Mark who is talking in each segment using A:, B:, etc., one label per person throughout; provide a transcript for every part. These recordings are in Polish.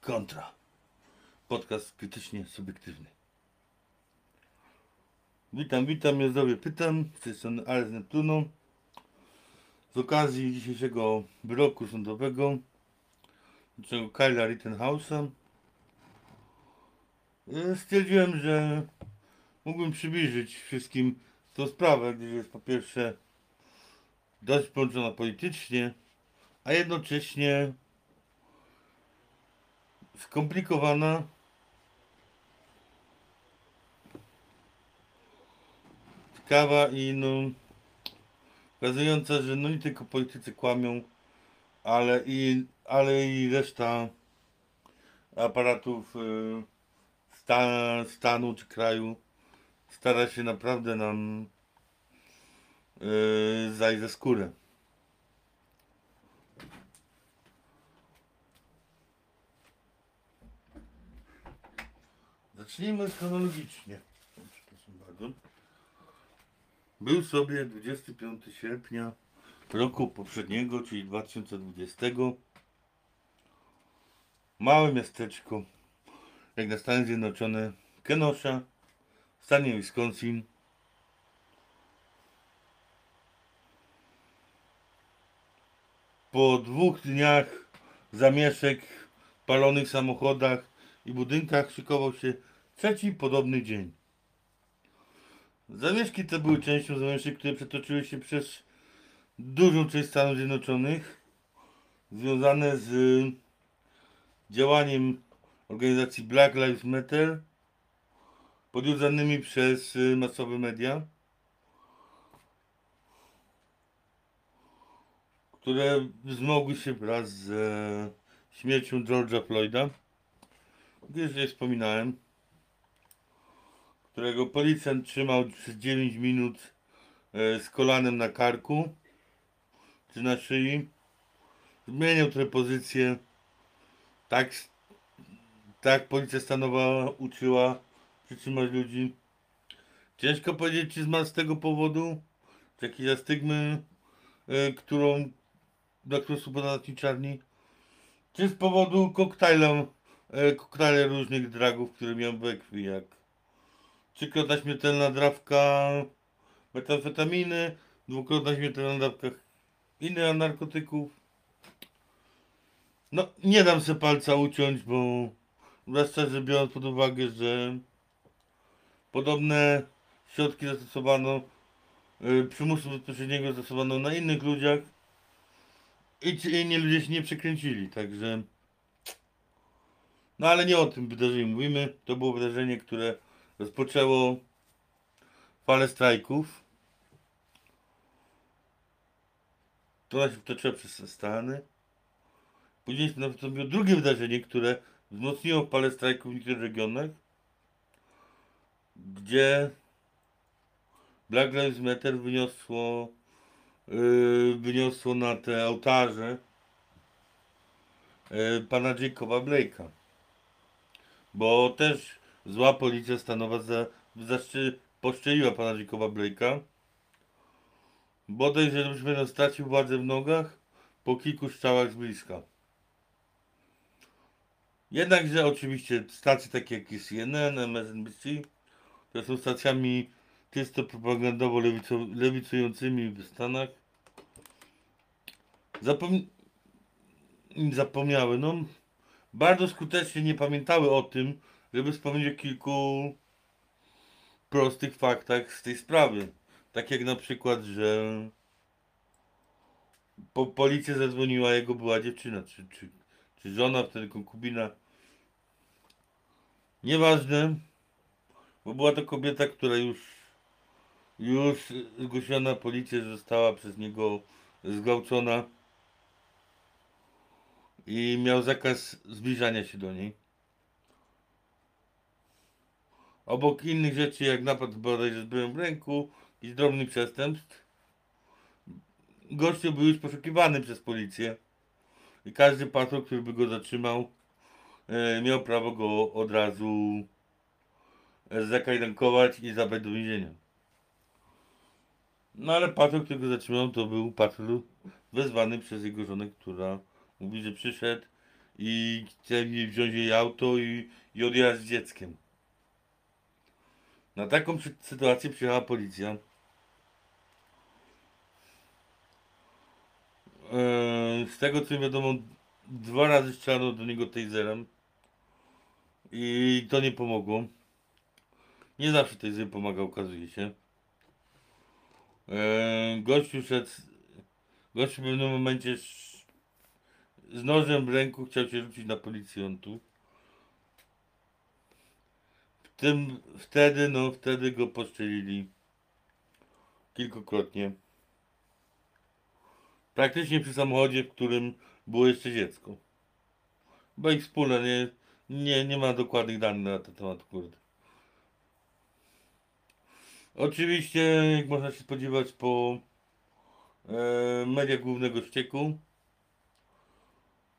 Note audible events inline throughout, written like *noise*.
A: Kontra. Podcast krytycznie subiektywny. Witam, witam, ja zdrowie pytam. Z tej strony Alex Neptuno. Z okazji dzisiejszego wyroku sądowego dotyczącego Kyla Rittenhouse'a e, stwierdziłem, że mógłbym przybliżyć wszystkim tą sprawę, gdyż jest po pierwsze dość połączona politycznie, a jednocześnie skomplikowana. Ciekawa i no pokazująca, że no nie tylko politycy kłamią, ale i, ale i reszta aparatów y, sta, stanu czy kraju stara się naprawdę nam yy, zajść za skórę. Zacznijmy chronologicznie. Był sobie 25 sierpnia roku poprzedniego, czyli 2020. Małe miasteczko, jak na Stany Zjednoczone, Kenosha, w stanie Wisconsin. Po dwóch dniach zamieszek, palonych samochodach i budynkach szykował się trzeci podobny dzień. Zamieszki te były częścią zamieszek, które przetoczyły się przez dużą część Stanów Zjednoczonych, związane z działaniem organizacji Black Lives Matter, podjudzanymi przez masowe media, które wzmogły się wraz z śmiercią George'a Floyda, gdyż nie wspominałem, którego policjant trzymał przez 9 minut e, z kolanem na karku czy na szyi. Zmieniał trochę pozycję. Tak, tak policja stanowa uczyła przytrzymać ludzi. Ciężko powiedzieć, czy zmarł z tego powodu, czy jakiejś astygmy, y, którą, na którą są podatni czarni, czy z powodu koktajla, y, koktajle różnych dragów, które miał we krwi, jak trzykrotna śmiertelna drawka metamfetaminy, dwukrotna śmiertelna dawka innych narkotyków. No, nie dam sobie palca uciąć, bo że biorąc pod uwagę, że Podobne środki zastosowano, y, przymusu bezpośredniego zastosowano na innych ludziach i ci inni ludzie się nie przekręcili, także no ale nie o tym wydarzeniu mówimy. To było wydarzenie, które rozpoczęło falę strajków. To się wtoczyła przez Stany. Później nastąpiło drugie wydarzenie, które wzmocniło falę strajków w niektórych regionach gdzie Black Lives Matter wyniosło, wyniosło na te ołtarze yy, pana Jacoba Blake'a. Bo też zła policja stanowa za, zaszczy, poszczeliła pana Jacoba Blake'a. Bodaj, że już stracił władzę w nogach po kilku strzałach z bliska. Jednakże oczywiście stacje takie jak CNN, MSNBC które są stacjami czysto propagandowo-lewicującymi w Stanach, zapom zapomniały, no bardzo skutecznie nie pamiętały o tym, żeby wspomnieć o kilku prostych faktach z tej sprawy. Tak jak na przykład, że po policja zadzwoniła, jego była dziewczyna, czy, czy, czy żona, wtedy konkubina. Nieważne. Bo była to kobieta, która już już zgłosiona na policję, że została przez niego zgwałcona i miał zakaz zbliżania się do niej. Obok innych rzeczy, jak napad bodajże z bronią w ręku i drobnych przestępstw, gościu był już poszukiwany przez policję i każdy patrol, który by go zatrzymał, e, miał prawo go od razu zakajdankować i zabrać do więzienia. No ale patrol, którego zatrzymał, to był patrol wezwany przez jego żonę, która mówi, że przyszedł i chce jej wziąć jej auto i, i odjechać z dzieckiem. Na taką sytuację przyjechała policja. Eee, Z tego co mi wiadomo, dwa razy strzelano do niego taserem i to nie pomogło. Nie zawsze taser pomaga, okazuje się. Eee, Gościu szedł, gościu w pewnym momencie sz- z nożem w ręku chciał się rzucić na policjantów. W tym, wtedy, no wtedy go postrzelili kilkukrotnie. Praktycznie przy samochodzie, w którym było jeszcze dziecko. Bo ich wspólne, nie, nie, nie ma dokładnych danych na ten temat, kurde. Oczywiście, jak można się spodziewać po e, mediach głównego ścieku,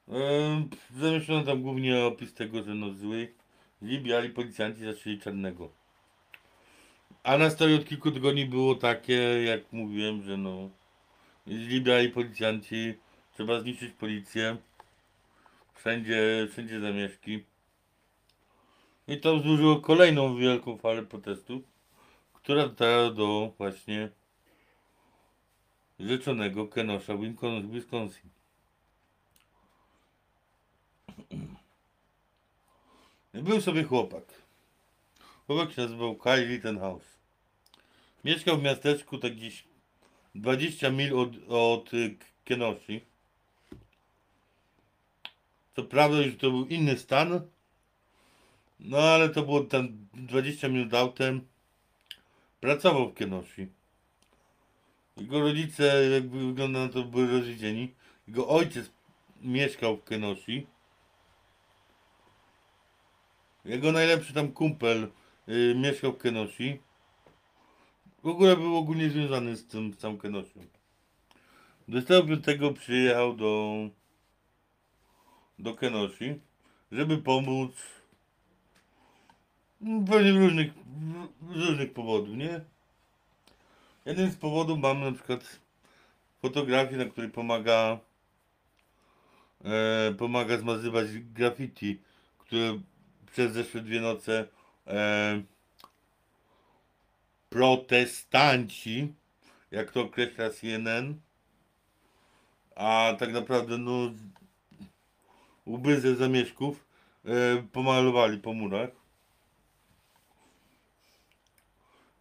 A: e, zamieszczono tam głównie opis tego, że no zły, źli biali policjanci zaczęli czarnego. A nastroje od kilku tygodni było takie, jak mówiłem, że no źli policjanci, trzeba zniszczyć policję, wszędzie, wszędzie zamieszki. I to wzburzyło kolejną wielką falę protestów która dotarła do właśnie rzeczonego Kenosha, Wincon- Wisconsin. Był sobie chłopak. Chłopak się nazywał Kyle Rittenhouse. Mieszkał w miasteczku tak gdzieś 20 mil od, od y, Kenoshi. Co prawda już to był inny stan, no ale to było tam 20 minut autem. Pracował w Kenoshi. Jego rodzice, jakby wygląda na to, byli rozwiedzieni. Jego ojciec mieszkał w Kenoshi. Jego najlepszy tam kumpel y, mieszkał w Kenoshi. W ogóle był ogólnie związany z tym z całym Kenoshią. 25 przyjechał do do Kenoshi, żeby pomóc Pewnie różnych, różnych powodów, nie? Jeden z powodów mam na przykład fotografię, na której pomaga e, pomaga zmazywać graffiti, które przez zeszłe dwie noce e, protestanci, jak to określa CNN, a tak naprawdę no łby ze zamieszków e, pomalowali po murach.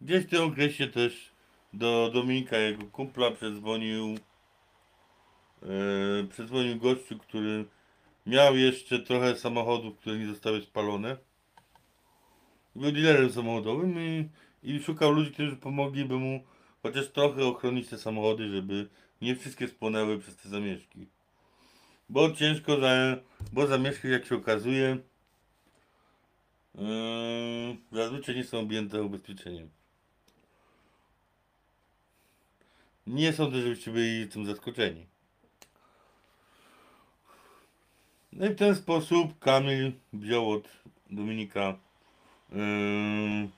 A: Gdzieś w tym okresie też do Dominika, jego kumpla, przedzwonił e, przedzwonił gościu, który miał jeszcze trochę samochodów, które nie zostały spalone. Był dealerem samochodowym i, i szukał ludzi, którzy pomogliby mu chociaż trochę ochronić te samochody, żeby nie wszystkie spłonęły przez te zamieszki. Bo ciężko, za, bo zamieszki, jak się okazuje, yy, zazwyczaj nie są objęte ubezpieczeniem. Nie sądzę, żebyście byli tym zaskoczeni. No i w ten sposób Kamil wziął od Dominika yy,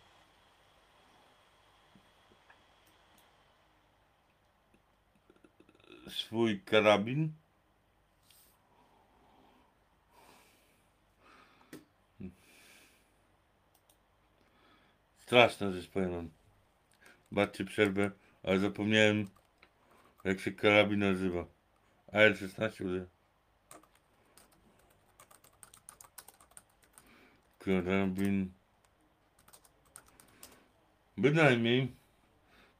A: swój karabin. Straszna rzecz, powiem wam. Baczcie przerwę, ale zapomniałem jak się karabin nazywa. AR-16 uda. Karabin. Bynajmniej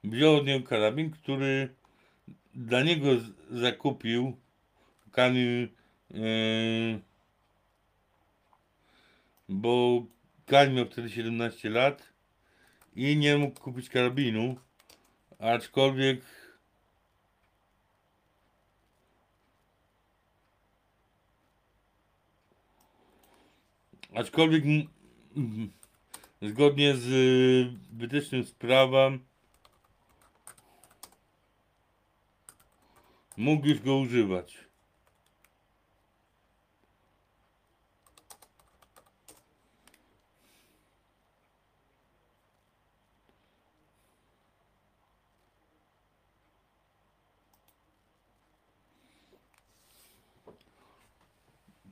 A: wziął od niego karabin, który dla niego zakupił Kamil, yy, bo Kamil miał wtedy 17 lat i nie mógł kupić karabinu, aczkolwiek aczkolwiek zgodnie z y, wytycznym z prawa mógł już go używać.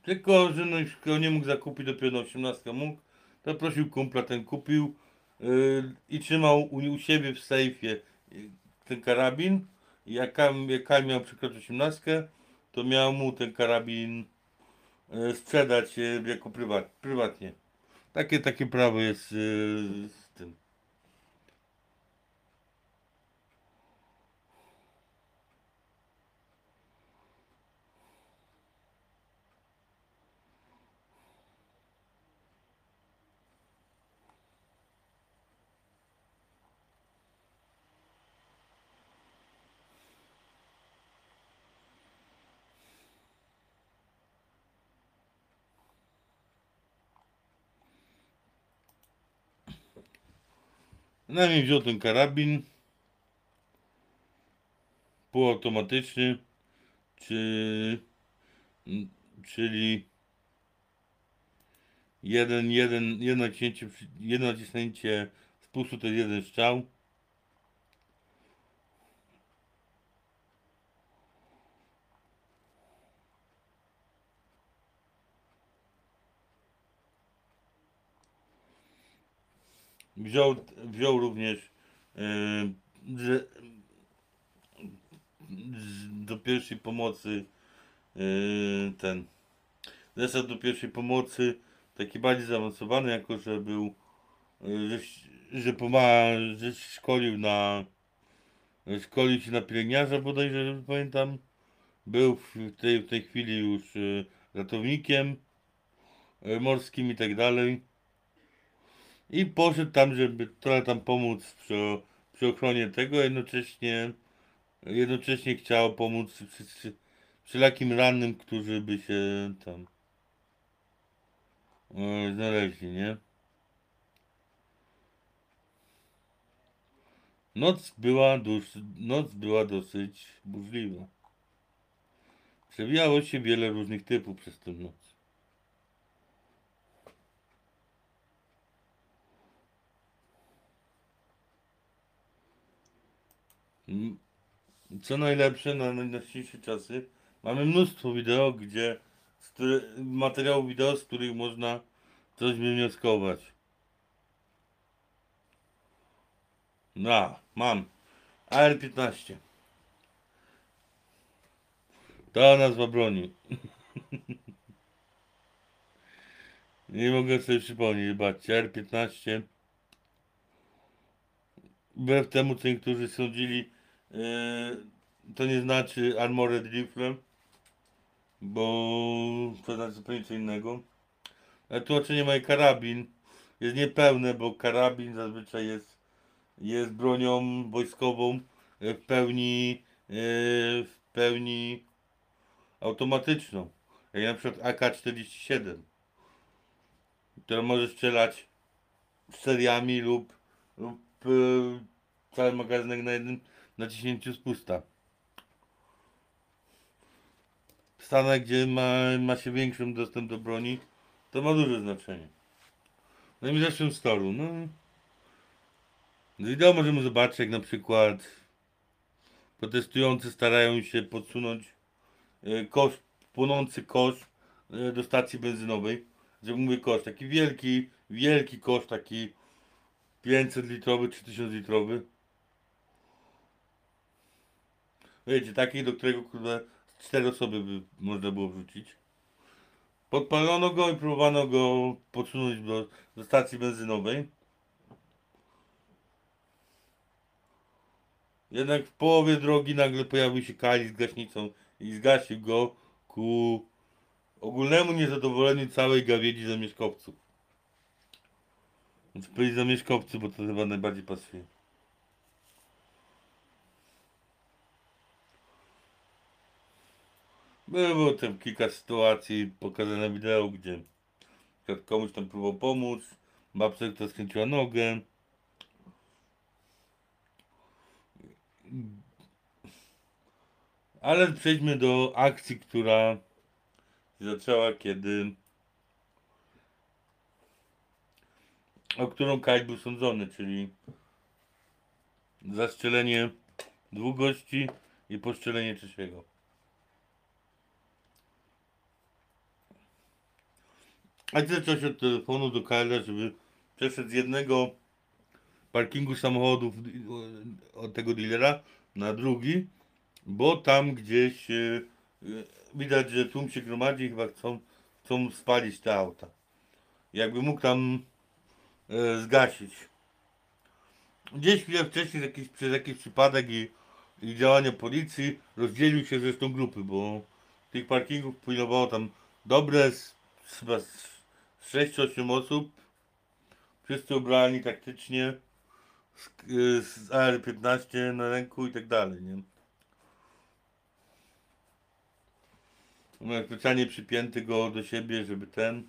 A: Tylko, że no go nie mógł zakupić, dopiero na 18 mógł, to prosił kumpla, ten kupił yy, i trzymał u, u siebie w sejfie yy, ten karabin. I jak, jak miał przekroczyć 18, to miał mu ten karabin yy, sprzedać yy, jako prywat, prywatnie. Takie, takie prawo jest yy, z tym. Na mnie wziął ten karabin półautomatyczny, czy, czyli jeden, jeden, jedno przy- jedno naciśnięcie spustu to jest jeden strzał. Wziął, wziął również e, że, z- do pierwszej pomocy e, ten zestaw do pierwszej pomocy taki bardziej zaawansowany, jako że był e, że, że pomaga, że szkolił na szkolił się na pielęgniarza bodajże, że pamiętam. Był w tej, w tej chwili już e, ratownikiem e, morskim i tak dalej i poszedł tam, żeby trochę tam pomóc przy, przy ochronie tego, jednocześnie jednocześnie chciał pomóc wszyscy, wszelakim rannym, którzy by się tam e, znaleźli, nie? Noc była, dus, noc była dosyć burzliwa. Przewijało się wiele różnych typów przez tę noc. Co najlepsze na najnowsze czasy, mamy mnóstwo wideo, gdzie materiałów wideo, z których można coś wywnioskować. No, mam. AR-15. To nazwa broni. *laughs* Nie mogę sobie przypomnieć, zobaczcie, AR-15 wbrew temu, co niektórzy sądzili, to nie znaczy Armored Rifle, bo to znaczy zupełnie co innego. Ale tłumaczenie moje karabin jest niepełne, bo karabin zazwyczaj jest, jest bronią wojskową w pełni, e, w pełni automatyczną. Jak na przykład AK-47, która może strzelać seriami lub, lub e, cały magazynek na jednym naciśnięciu spusta. W Stanach, gdzie ma, ma się większy dostęp do broni, to ma duże znaczenie. No w zeszłym storu, no. Wideo możemy zobaczyć, jak na przykład protestujący starają się podsunąć e, kosz, płonący kosz e, do stacji benzynowej. Że mówię kosz, taki wielki, wielki kosz, taki 500 litrowy czy 1000 litrowy. Wiecie, taki, do którego kurde cztery osoby by można było wrzucić. Podpalono go i próbowano go podsunąć do, do stacji benzynowej. Jednak w połowie drogi nagle pojawił się Kali z gaśnicą i zgasił go ku ogólnemu niezadowoleniu całej gawiedzi zamieszkowców. Więc powiedzieć zamieszkowcy, bo to chyba najbardziej pasuje. Było tam kilka sytuacji pokazane wideo, gdzie komuś tam próbował pomóc, babce kto skręciła nogę. Ale przejdźmy do akcji, która zaczęła, kiedy o którą Kaj był sądzony, czyli zastrzelenie dwóch gości i postrzelenie trzeciego. A tyle coś od telefonu do KL, żeby przeszedł z jednego parkingu samochodów od tego dealera na drugi, bo tam gdzieś y, y, widać, że tłum się gromadzi i chyba chcą, chcą spalić te auta. Jakby mógł tam e, zgasić. Gdzieś chwilę wcześniej jakiś, przez jakiś przypadek i, i działania policji rozdzielił się zresztą grupy, bo tych parkingów pilnowało tam dobre z, chyba z 6-8 osób. Wszyscy ubrani taktycznie z, y, z AR-15 na ręku i tak dalej, nie? No, specjalnie przypięty go do siebie, żeby ten...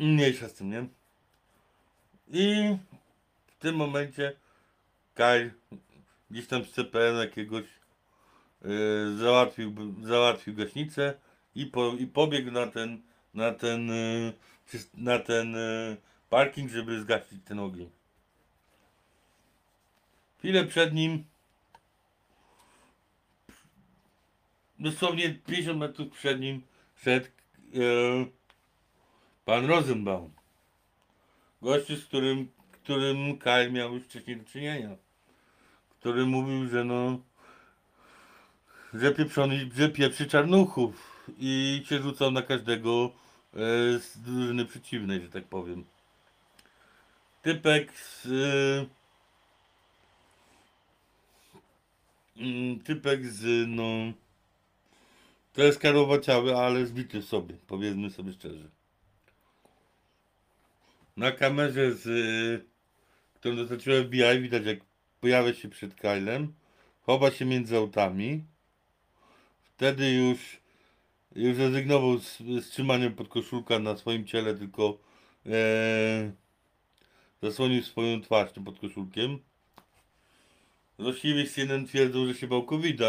A: Mniejsza z tym, nie? I w tym momencie Kyle gdzieś tam z CPN jakiegoś yy, załatwił, załatwił gaśnicę i, po, i pobiegł na ten na ten przys- na ten yy, parking, żeby zgasić ten ogień. Chwilę przed nim dosłownie 50 metrów przed nim szedł yy, pan Rosenbaum. Gościu, z którym, którym Kyle miał już wcześniej do czynienia. Który mówił, że no że pieprzony, że pieprzy czarnuchów i się rzucał na każdego e, z drużyny przeciwnej, że tak powiem. Typek z e, mm, typek z no to jest karowaciały, ale zbity sobie, powiedzmy sobie szczerze. Na kamerze z którą dostarczyła FBI widać jak pojawia się przed Kylem, chowa się między autami. Wtedy już już rezygnował z, z trzymaniem podkoszulka na swoim ciele, tylko e, zasłonił swoją twarz tym podkoszulkiem. Złośliwi z CNN twierdzą, że się bał covid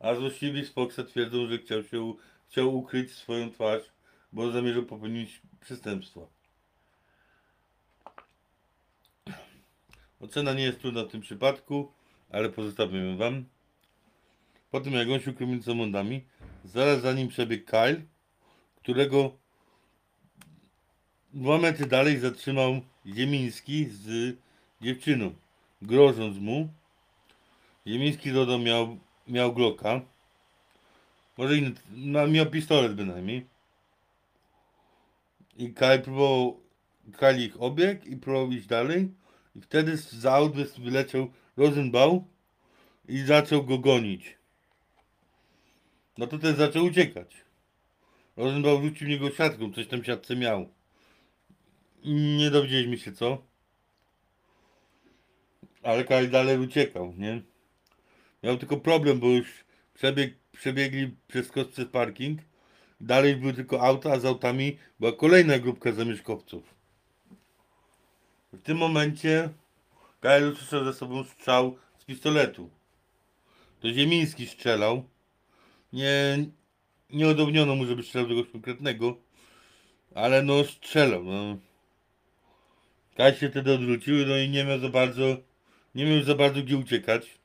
A: a złośliwi z Foxa twierdzą, że chciał się chciał ukryć swoją twarz, bo zamierzał popełnić przestępstwo. Ocena nie jest trudna w tym przypadku, ale pozostawmy ją wam. Po tym jak on się ukrył zaraz za nim przebiegł Kyle, którego dwa metry dalej zatrzymał Ziemiński z dziewczyną, grożąc mu. Ziemiński dodał miał, miał Glocka. Może inny, no, miał pistolet bynajmniej. I Kyle próbował, Kyle ich obiegł i próbował iść dalej. I wtedy z aut wyleciał Rosenbaum i zaczął go gonić. No to ten zaczął uciekać. Rosenbaum rzucił niego siatką, coś tam siatce miał. Nie dowiedzieliśmy się co. Ale Kyle dalej uciekał, nie? Miał tylko problem, bo już przebieg, przebiegli przez kos parking. Dalej były tylko auta, a z autami była kolejna grupka zamieszkowców. W tym momencie Kyle usłyszał za sobą strzał z pistoletu. To Ziemiński strzelał. Nie, nie udowodniono mu, żeby strzelał do konkretnego, ale no strzelał. No. Kyle się wtedy odwrócił, no i nie miał za bardzo, nie miał za bardzo gdzie uciekać.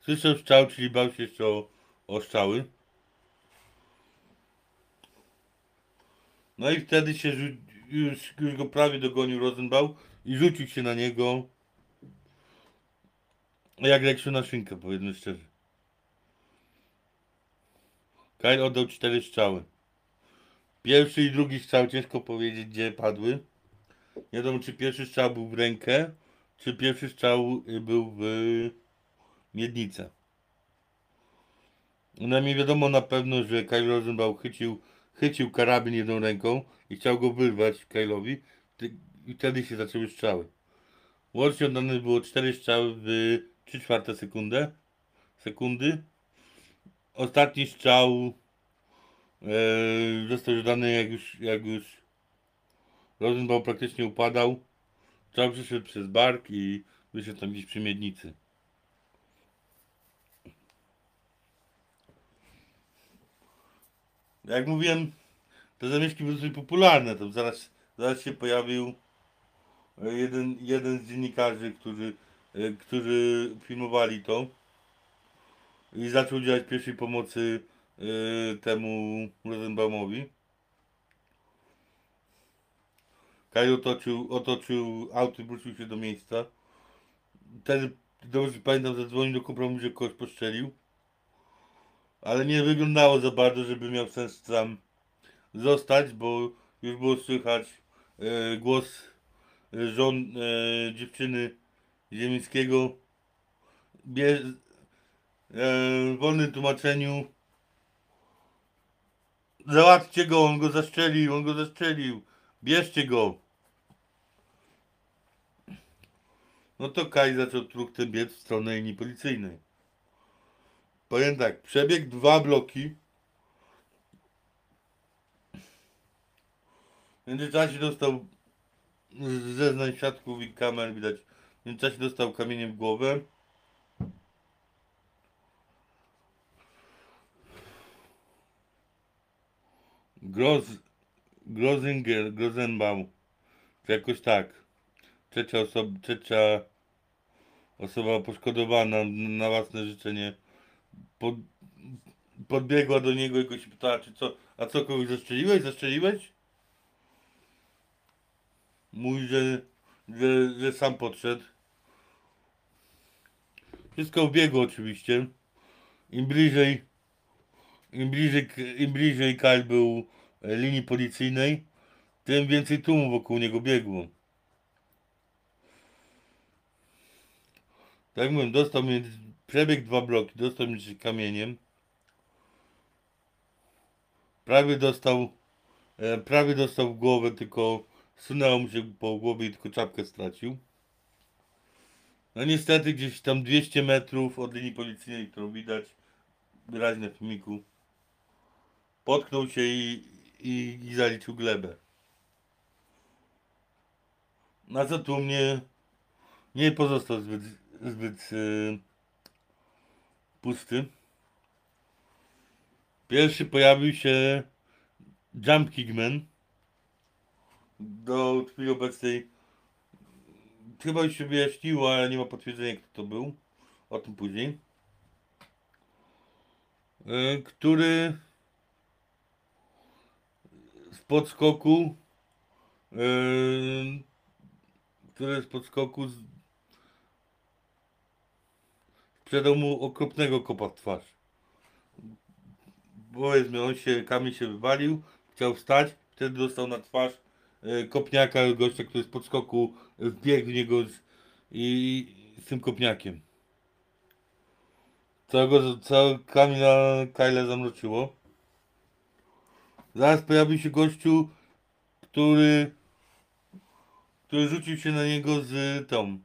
A: Słyszał strzał, czyli bał się jeszcze o, o strzały. No i wtedy się już, już go prawie dogonił Rosenbaum i rzucił się na niego jak leksiu na szynkę, powiedzmy szczerze. Kyle oddał cztery strzały. Pierwszy i drugi strzał ciężko powiedzieć gdzie padły. Nie wiadomo czy pierwszy strzał był w rękę, czy pierwszy strzał y, był w miednicę. No mi wiadomo na pewno, że Kyle Rosenbaum chycił, chycił karabin jedną ręką i chciał go wyrwać Kyle'owi i wtedy się zaczęły strzały. Łącznie oddane było 4 strzały w 3 czwarte sekundę, sekundy. Ostatni strzał e, został oddany jak już, jak już Rosenbaum praktycznie upadał. Strzał przeszedł przez bark i wyszedł tam gdzieś przy miednicy. Jak mówiłem, te zamieszki były dosyć popularne. Tam zaraz, zaraz się pojawił e, jeden, jeden z dziennikarzy, którzy, e, którzy filmowali to i zaczął udzielać pierwszej pomocy yy, temu Rosenbaumowi. Kaj otoczył, otoczył auto i wrócił się do miejsca. Wtedy, dobrze pamiętam, zadzwonił do kompromisu, że kogoś postrzelił. Ale nie wyglądało za bardzo, żeby miał sens tam zostać, bo już było słychać e, głos żon e, dziewczyny Ziemińskiego. Bie, e, w wolnym tłumaczeniu Załatwcie go, on go zastrzelił, on go zastrzelił. Bierzcie go. No to Kaj zaczął truchtem biec w stronę linii policyjnej. Powiem tak, przebiegł dwa bloki. W międzyczasie dostał z zeznań świadków i kamer widać. W międzyczasie dostał kamieniem w głowę. Groz, Grozinger, Grozenbaum. Czy jakoś tak. Trzecia osoba, trzecia osoba poszkodowana na własne życzenie pod, podbiegła do niego i go się pytała, czy co, a co kogoś zastrzeliłeś? Zastrzeliłeś? Mówi, że, że, że sam podszedł. Wszystko ubiegło oczywiście. Im bliżej, im bliżej, im bliżej Kyle był e, linii policyjnej, tym więcej tłumu wokół niego biegło. Tak mówię, dostał między, przebiegł dwa bloki, dostał między kamieniem. Prawie dostał, e, prawie dostał głowę, tylko sunęło mu się po głowie i tylko czapkę stracił. No niestety gdzieś tam 200 metrów od linii policyjnej, którą widać wyraźnie w filmiku, potknął się i, i, i zaliczył glebę. Na co tu mnie nie pozostał zbyt, zbyt e, pusty. Pierwszy pojawił się Jump Kickman. Do chwili obecnej chyba już się wyjaśniło, ale nie ma potwierdzenia kto to był. O tym później. E, Który podskoku e, który z podskoku sprzedał mu okropnego kopa w twarz. Powiedzmy, on się, kamień się wywalił, chciał wstać, wtedy dostał na twarz e, kopniaka gościa, który z podskoku wbiegł w niego z, i z tym kopniakiem. Całego, cały kamień na Kyle zamroczyło. Zaraz pojawił się gościu, który który rzucił się na niego z tą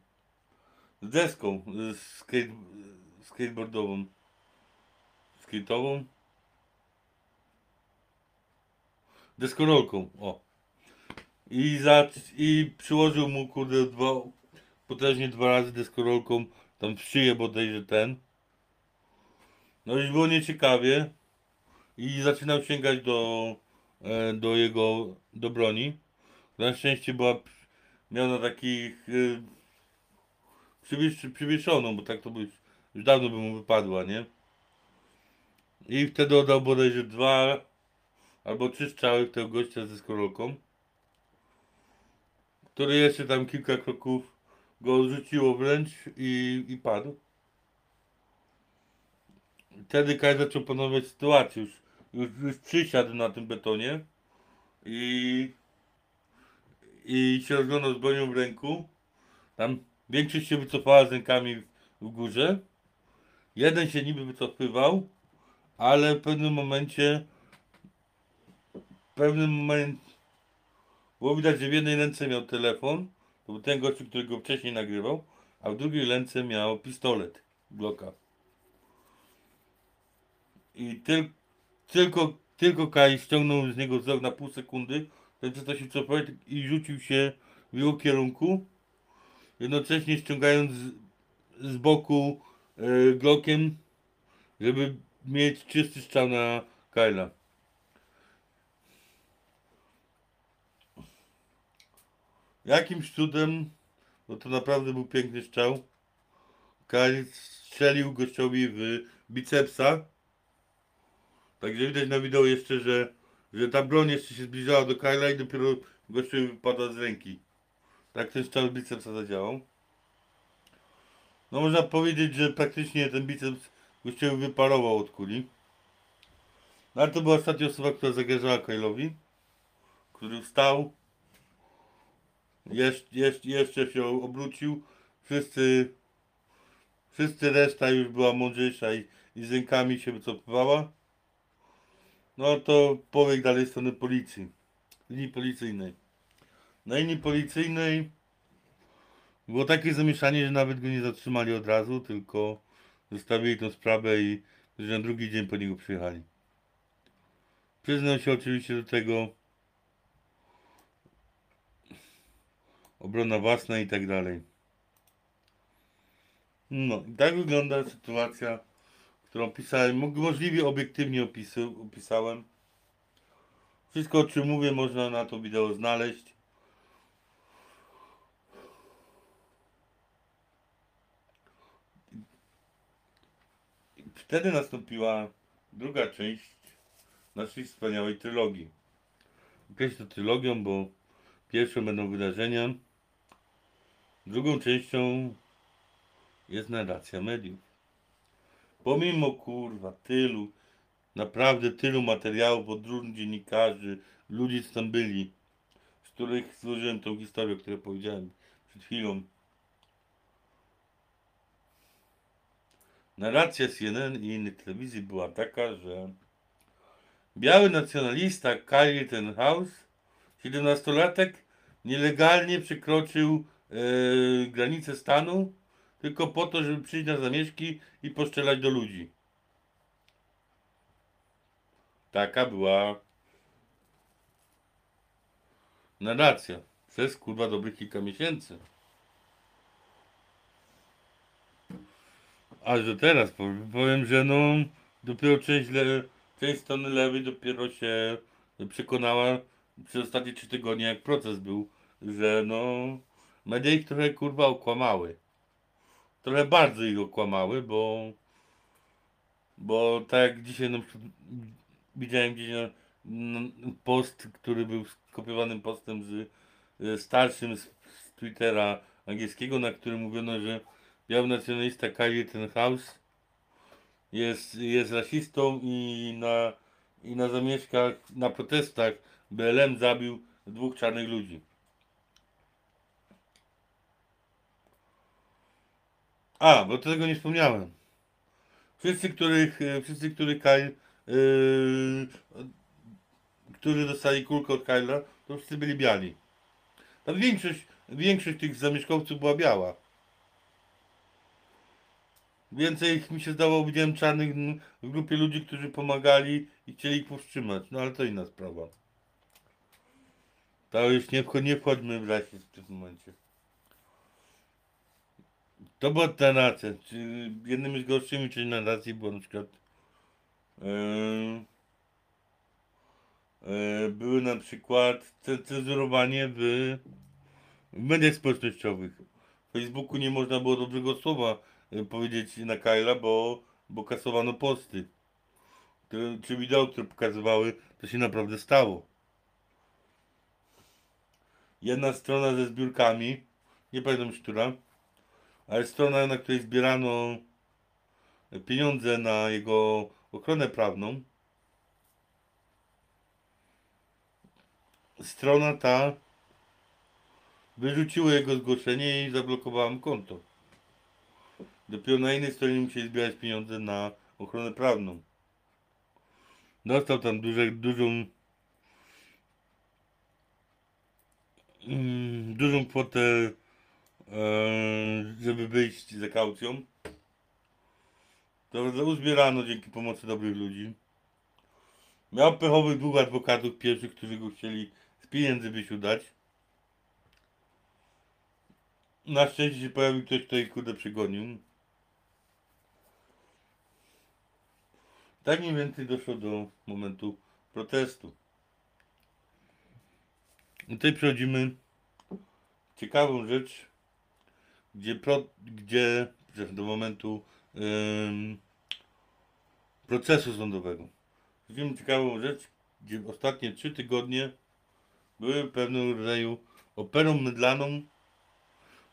A: z deską z skate, skateboardową. Skate'ową? Deskorolką, o. I, za, i przyłożył mu kurde dwa potężnie dwa razy deskorolką tam w szyję bodajże ten. No i było nieciekawie i zaczynał sięgać do e, do jego do broni na szczęście była miał na takich przywiesz, przywieszoną, bo tak to by już, dawno by mu wypadła, nie? I wtedy oddał bodajże dwa albo trzy strzały w tego gościa ze skorolką, który jeszcze tam kilka kroków go rzuciło wręcz i, i padł. Wtedy Kaj zaczął panować sytuację, już, już, już przysiadł na tym betonie i i się rozglądał z bronią w ręku. Tam większość się wycofała z rękami w, w górze. Jeden się niby wycofywał, ale w pewnym momencie w pewnym momencie było widać, że w jednej ręce miał telefon, to był ten gościu, który go wcześniej nagrywał, a w drugiej ręce miał pistolet Glocka. I tyl, tylko, tylko Kai ściągnął z niego wzrok na pół sekundy, ten co się cofał i rzucił się w jego kierunku, jednocześnie ściągając z, z boku e, Glockiem, żeby mieć czysty strzał na Kyla. Jakimś cudem, bo to naprawdę był piękny strzał, Kyle strzelił gościowi w bicepsa Także widać na wideo jeszcze, że, że ta broń jeszcze się zbliżała do Kyla i dopiero gościu wypada z ręki. Tak ten cały biceps zadziałał. No można powiedzieć, że praktycznie ten biceps gościowi wyparował od kuli. No ale to była ostatnia osoba, która zagrażała Kylowi, który wstał, jeszcze, jeszcze, jeszcze się obrócił. Wszyscy, wszyscy reszta już była mądrzejsza i, i z rękami się wycofywała. No to pobiegł dalej w stronę policji, linii policyjnej. Na linii policyjnej było takie zamieszanie, że nawet go nie zatrzymali od razu, tylko zostawili tą sprawę i że na drugi dzień po niego przyjechali. Przyznał się oczywiście do tego obrona własna i tak dalej. No, i tak wygląda sytuacja, którą opisałem. Mo- Możliwie obiektywnie opisy, opisałem. Wszystko o czym mówię można na to wideo znaleźć. Wtedy nastąpiła druga część naszej wspaniałej trylogii. Określę to trylogią, bo pierwszą będą wydarzenia, drugą częścią jest narracja mediów. Pomimo kurwa tylu, naprawdę tylu materiałów od różnych dziennikarzy, ludzi co tam byli, z których złożyłem tą historię, o której powiedziałem przed chwilą. Narracja CNN i innych telewizji była taka, że biały nacjonalista Kyle Rittenhouse, 17-latek, nielegalnie przekroczył e, granicę stanu tylko po to, żeby przyjść na zamieszki i postrzelać do ludzi. Taka była narracja przez kurwa dobrych kilka miesięcy. A że teraz powiem, powiem że no dopiero część, le, część strony lewej dopiero się przekonała przez ostatnie trzy tygodnie jak proces był, że no media ich trochę kurwa okłamały. Trochę bardzo ich okłamały, bo bo tak jak dzisiaj na przykład widziałem gdzieś na, na, post, który był skopiowanym postem z, z starszym z, z Twittera angielskiego, na którym mówiono, że biały nacjonalista Kyle Rittenhouse jest, jest rasistą i na, i na zamieszkach, na protestach BLM zabił dwóch czarnych ludzi. A, bo tego nie wspomniałem. Wszyscy, których, e, wszyscy, których Kyle, yy, którzy dostali kulkę od Kyla, to wszyscy byli biali. Tam większość, większość tych zamieszkowców była biała. Więcej mi się zdawało, widziałem czarnych w grupie ludzi, którzy pomagali i chcieli ich powstrzymać. No ale to inna sprawa. To już nie, nie wchodźmy w lesie w tym momencie. To była ta narracja. Czy jednymi z gorszymi części narracji było na przykład yy, yy, były na przykład ce- cenzurowanie w, w mediach społecznościowych. W Facebooku nie można było dobrego słowa yy, powiedzieć na Kyla, bo, bo kasowano posty. Czy wideo, które pokazywały, to się naprawdę stało. Jedna strona ze zbiórkami, nie pamiętam która, ale strona, na której zbierano pieniądze na jego ochronę prawną, strona ta wyrzuciła jego zgłoszenie i zablokowała mu konto. Dopiero na innej stronie musieli zbierać pieniądze na ochronę prawną. Dostał tam duże, dużą mm, dużą kwotę żeby wyjść za kaucją. To uzbierano dzięki pomocy dobrych ludzi. Miał pechowych dwóch adwokatów pierwszych, którzy go chcieli z pieniędzy wysiudać. Na szczęście się pojawił ktoś, kto ich kurde przygonił. Tak mniej więcej doszło do momentu protestu. I tutaj przechodzimy ciekawą rzecz, gdzie, pro, gdzie do momentu procesu sądowego. Zrobimy ciekawą rzecz, gdzie ostatnie trzy tygodnie były pewnego rodzaju operą mydlaną,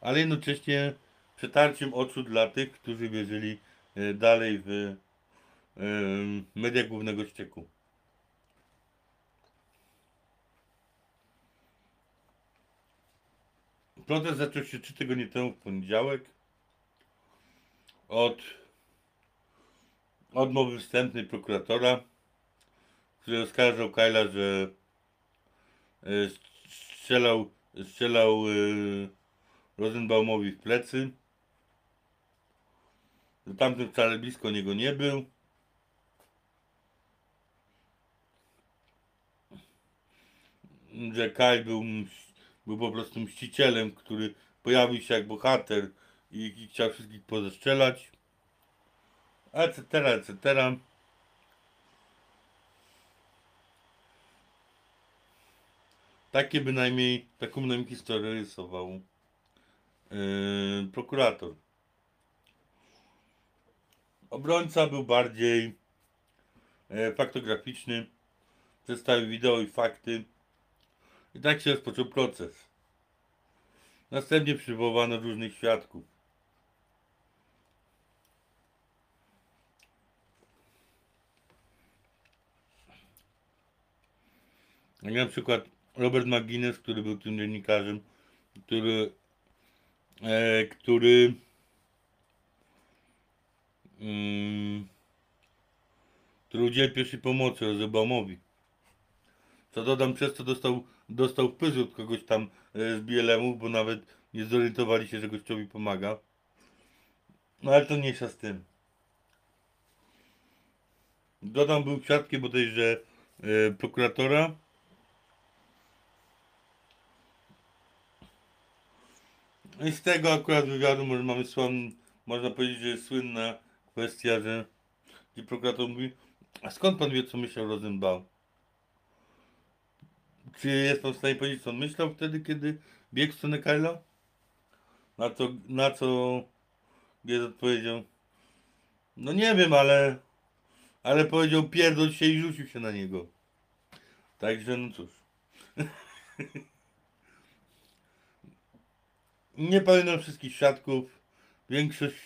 A: ale jednocześnie przetarciem oczu dla tych, którzy wierzyli e, dalej w e, media głównego ścieku. Protest zaczął się trzy tygodnie temu w poniedziałek od odmowy wstępnej prokuratora, który oskarżał Kyla, że e, strzelał, strzelał e, Rosenbaumowi w plecy. Że tamten wcale blisko niego nie był. Że Kyle był, był po prostu mścicielem, który pojawił się jak bohater i, i chciał wszystkich pozestrzelać. Etc., etc. Takie bynajmniej, taką bynajmniej historię rysował yy, prokurator. Obrońca był bardziej e, faktograficzny, przedstawił wideo i fakty. I tak się rozpoczął proces. Następnie przywołano różnych świadków. Jak na przykład Robert McGuinness, który był tym dziennikarzem, który, e, który mm, który udzielił pierwszej pomocy Rozebaumowi. Co dodam, przez to dostał, dostał wpysk od kogoś tam e, z BLM-ów, bo nawet nie zorientowali się, że gościowi pomaga. No ale to mniejsza z tym. Dodam, był świadkiem bodajże e, prokuratora. I z tego akurat wywiadu może mamy słon, można powiedzieć, że jest słynna kwestia, że gdzie prokurator mówi, a skąd pan wie, co myślał Rosenbaum? Czy jest pan w stanie powiedzieć, co on myślał wtedy, kiedy biegł w stronę Kyla? Na co, na co Giez odpowiedział, no nie wiem, ale, ale powiedział pierdol się i rzucił się na niego. Także no cóż. *laughs* Nie pamiętam wszystkich świadków. Większość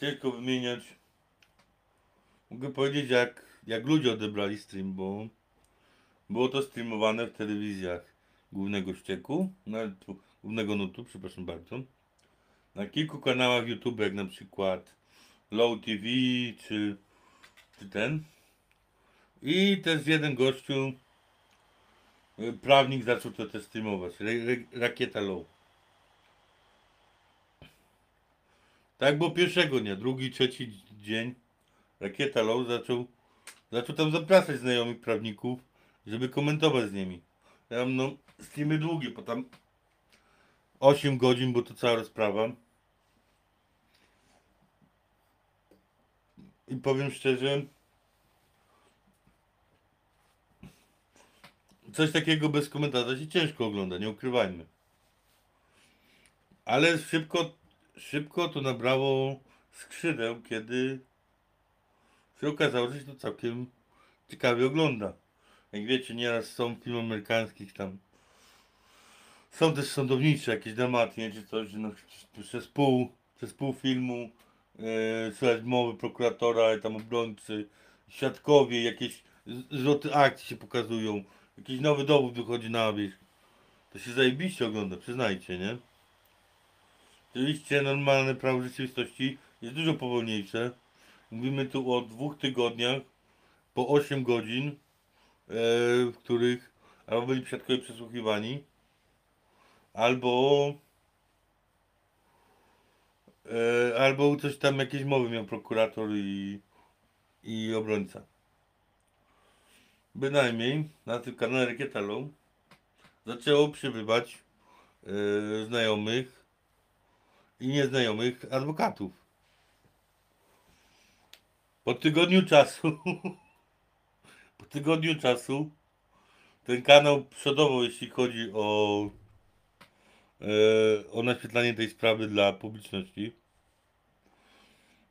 A: ciężko wymieniać. Mogę powiedzieć jak, jak ludzie odebrali stream, bo było to streamowane w telewizjach głównego ścieku, tu- głównego nutu, przepraszam bardzo. Na kilku kanałach YouTube, jak na przykład Low TV czy, czy ten. I też jeden gościu, y, prawnik zaczął to też streamować. Ra- ra- Rakieta Low. Tak było pierwszego dnia, drugi, trzeci dzień Rakieta Low zaczął, zaczął tam zapraszać znajomych prawników, żeby komentować z nimi. Ja mam no, streamy długie, bo tam 8 godzin, bo to cała rozprawa. I powiem szczerze, coś takiego bez komentarza się ciężko ogląda, nie ukrywajmy. Ale szybko, szybko to nabrało skrzydeł, kiedy się okazało, że się to całkiem ciekawie ogląda. Jak wiecie, nieraz są filmy amerykańskich tam. Są też sądownicze jakieś dramaty, nie, czy coś, że no, przez pół, przez pół filmu e, słychać mowy prokuratora, tam obrońcy, świadkowie, jakieś z- zwroty akcji się pokazują, jakiś nowy dowód wychodzi na wierzch. To się zajebiście ogląda, przyznajcie, nie? Oczywiście normalne prawo rzeczywistości jest dużo powolniejsze. Mówimy tu o dwóch tygodniach po 8 godzin, w których albo byli świadkowie przesłuchiwani, albo e, albo coś tam jakieś mowy miał prokurator i, i obrońca. Bynajmniej na tym kanale Rakieta Low zaczęło przybywać e, znajomych i nieznajomych adwokatów. Po tygodniu czasu, *laughs* po tygodniu czasu ten kanał przodował, jeśli chodzi o, e, o naświetlanie tej sprawy dla publiczności.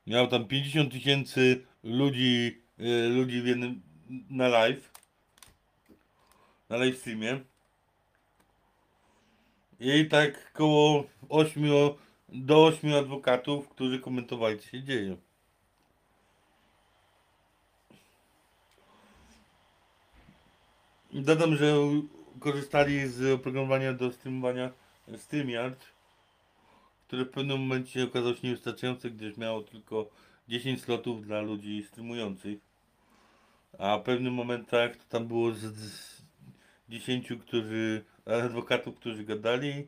A: Miał tam 50 tysięcy ludzi, e, ludzi w jednym, na live. Na live streamie. I tak koło 8 do 8 adwokatów, którzy komentowali co się dzieje. Dodam, że korzystali z oprogramowania do streamowania StreamYard, które w pewnym momencie okazało się niewystarczające, gdyż miało tylko 10 slotów dla ludzi streamujących. A w pewnych momentach to tam było z, z 10 którzy, adwokatów, którzy gadali.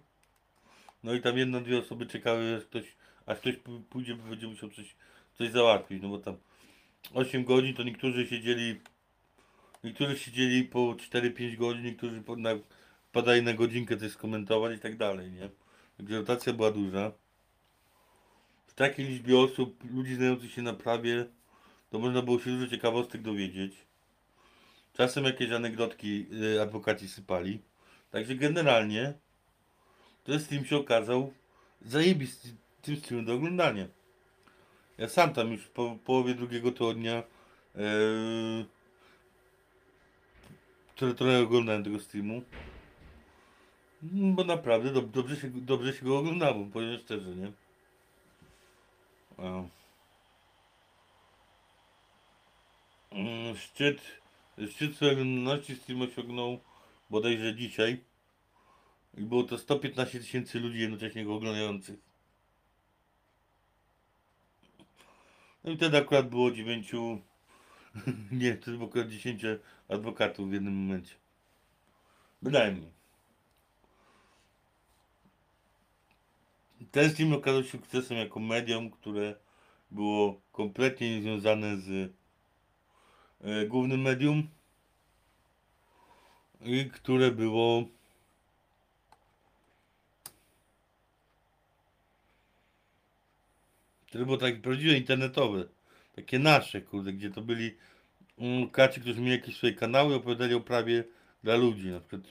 A: No i tam jedno, dwie osoby czekały, aż ktoś, aż ktoś pójdzie, bo będzie musiał coś, coś załatwić. No bo tam 8 godzin to niektórzy siedzieli, niektórzy siedzieli po 4-5 godzin, niektórzy po, na, padali na godzinkę coś skomentować i tak dalej, nie? Także rotacja była duża. W takiej liczbie osób, ludzi znających się na prawie, to można było się dużo ciekawostek dowiedzieć. Czasem jakieś anegdotki y, adwokaci sypali. Także generalnie ten stream się okazał zajebistym streamem do oglądania. Ja sam tam już po połowie drugiego tygodnia yy, trochę, trochę oglądałem tego streamu. Bo naprawdę dob dobrze, się, dobrze się go oglądało, powiem szczerze, nie? A. Mm, Szczyt, szczyt oglądalności stream osiągnął bodajże dzisiaj. I było to 115 tysięcy ludzi jednocześnie go oglądających. No i wtedy akurat było 9, *laughs* nie, wtedy było akurat 10 adwokatów w jednym momencie. Bynajmniej. Ten stream okazał się sukcesem jako medium, które było kompletnie niezwiązane z e, głównym medium i które było które było takie prawdziwe internetowe, takie nasze, kurde, gdzie to byli kaci, którzy mieli jakieś swoje kanały opowiadali o prawie dla ludzi, na przykład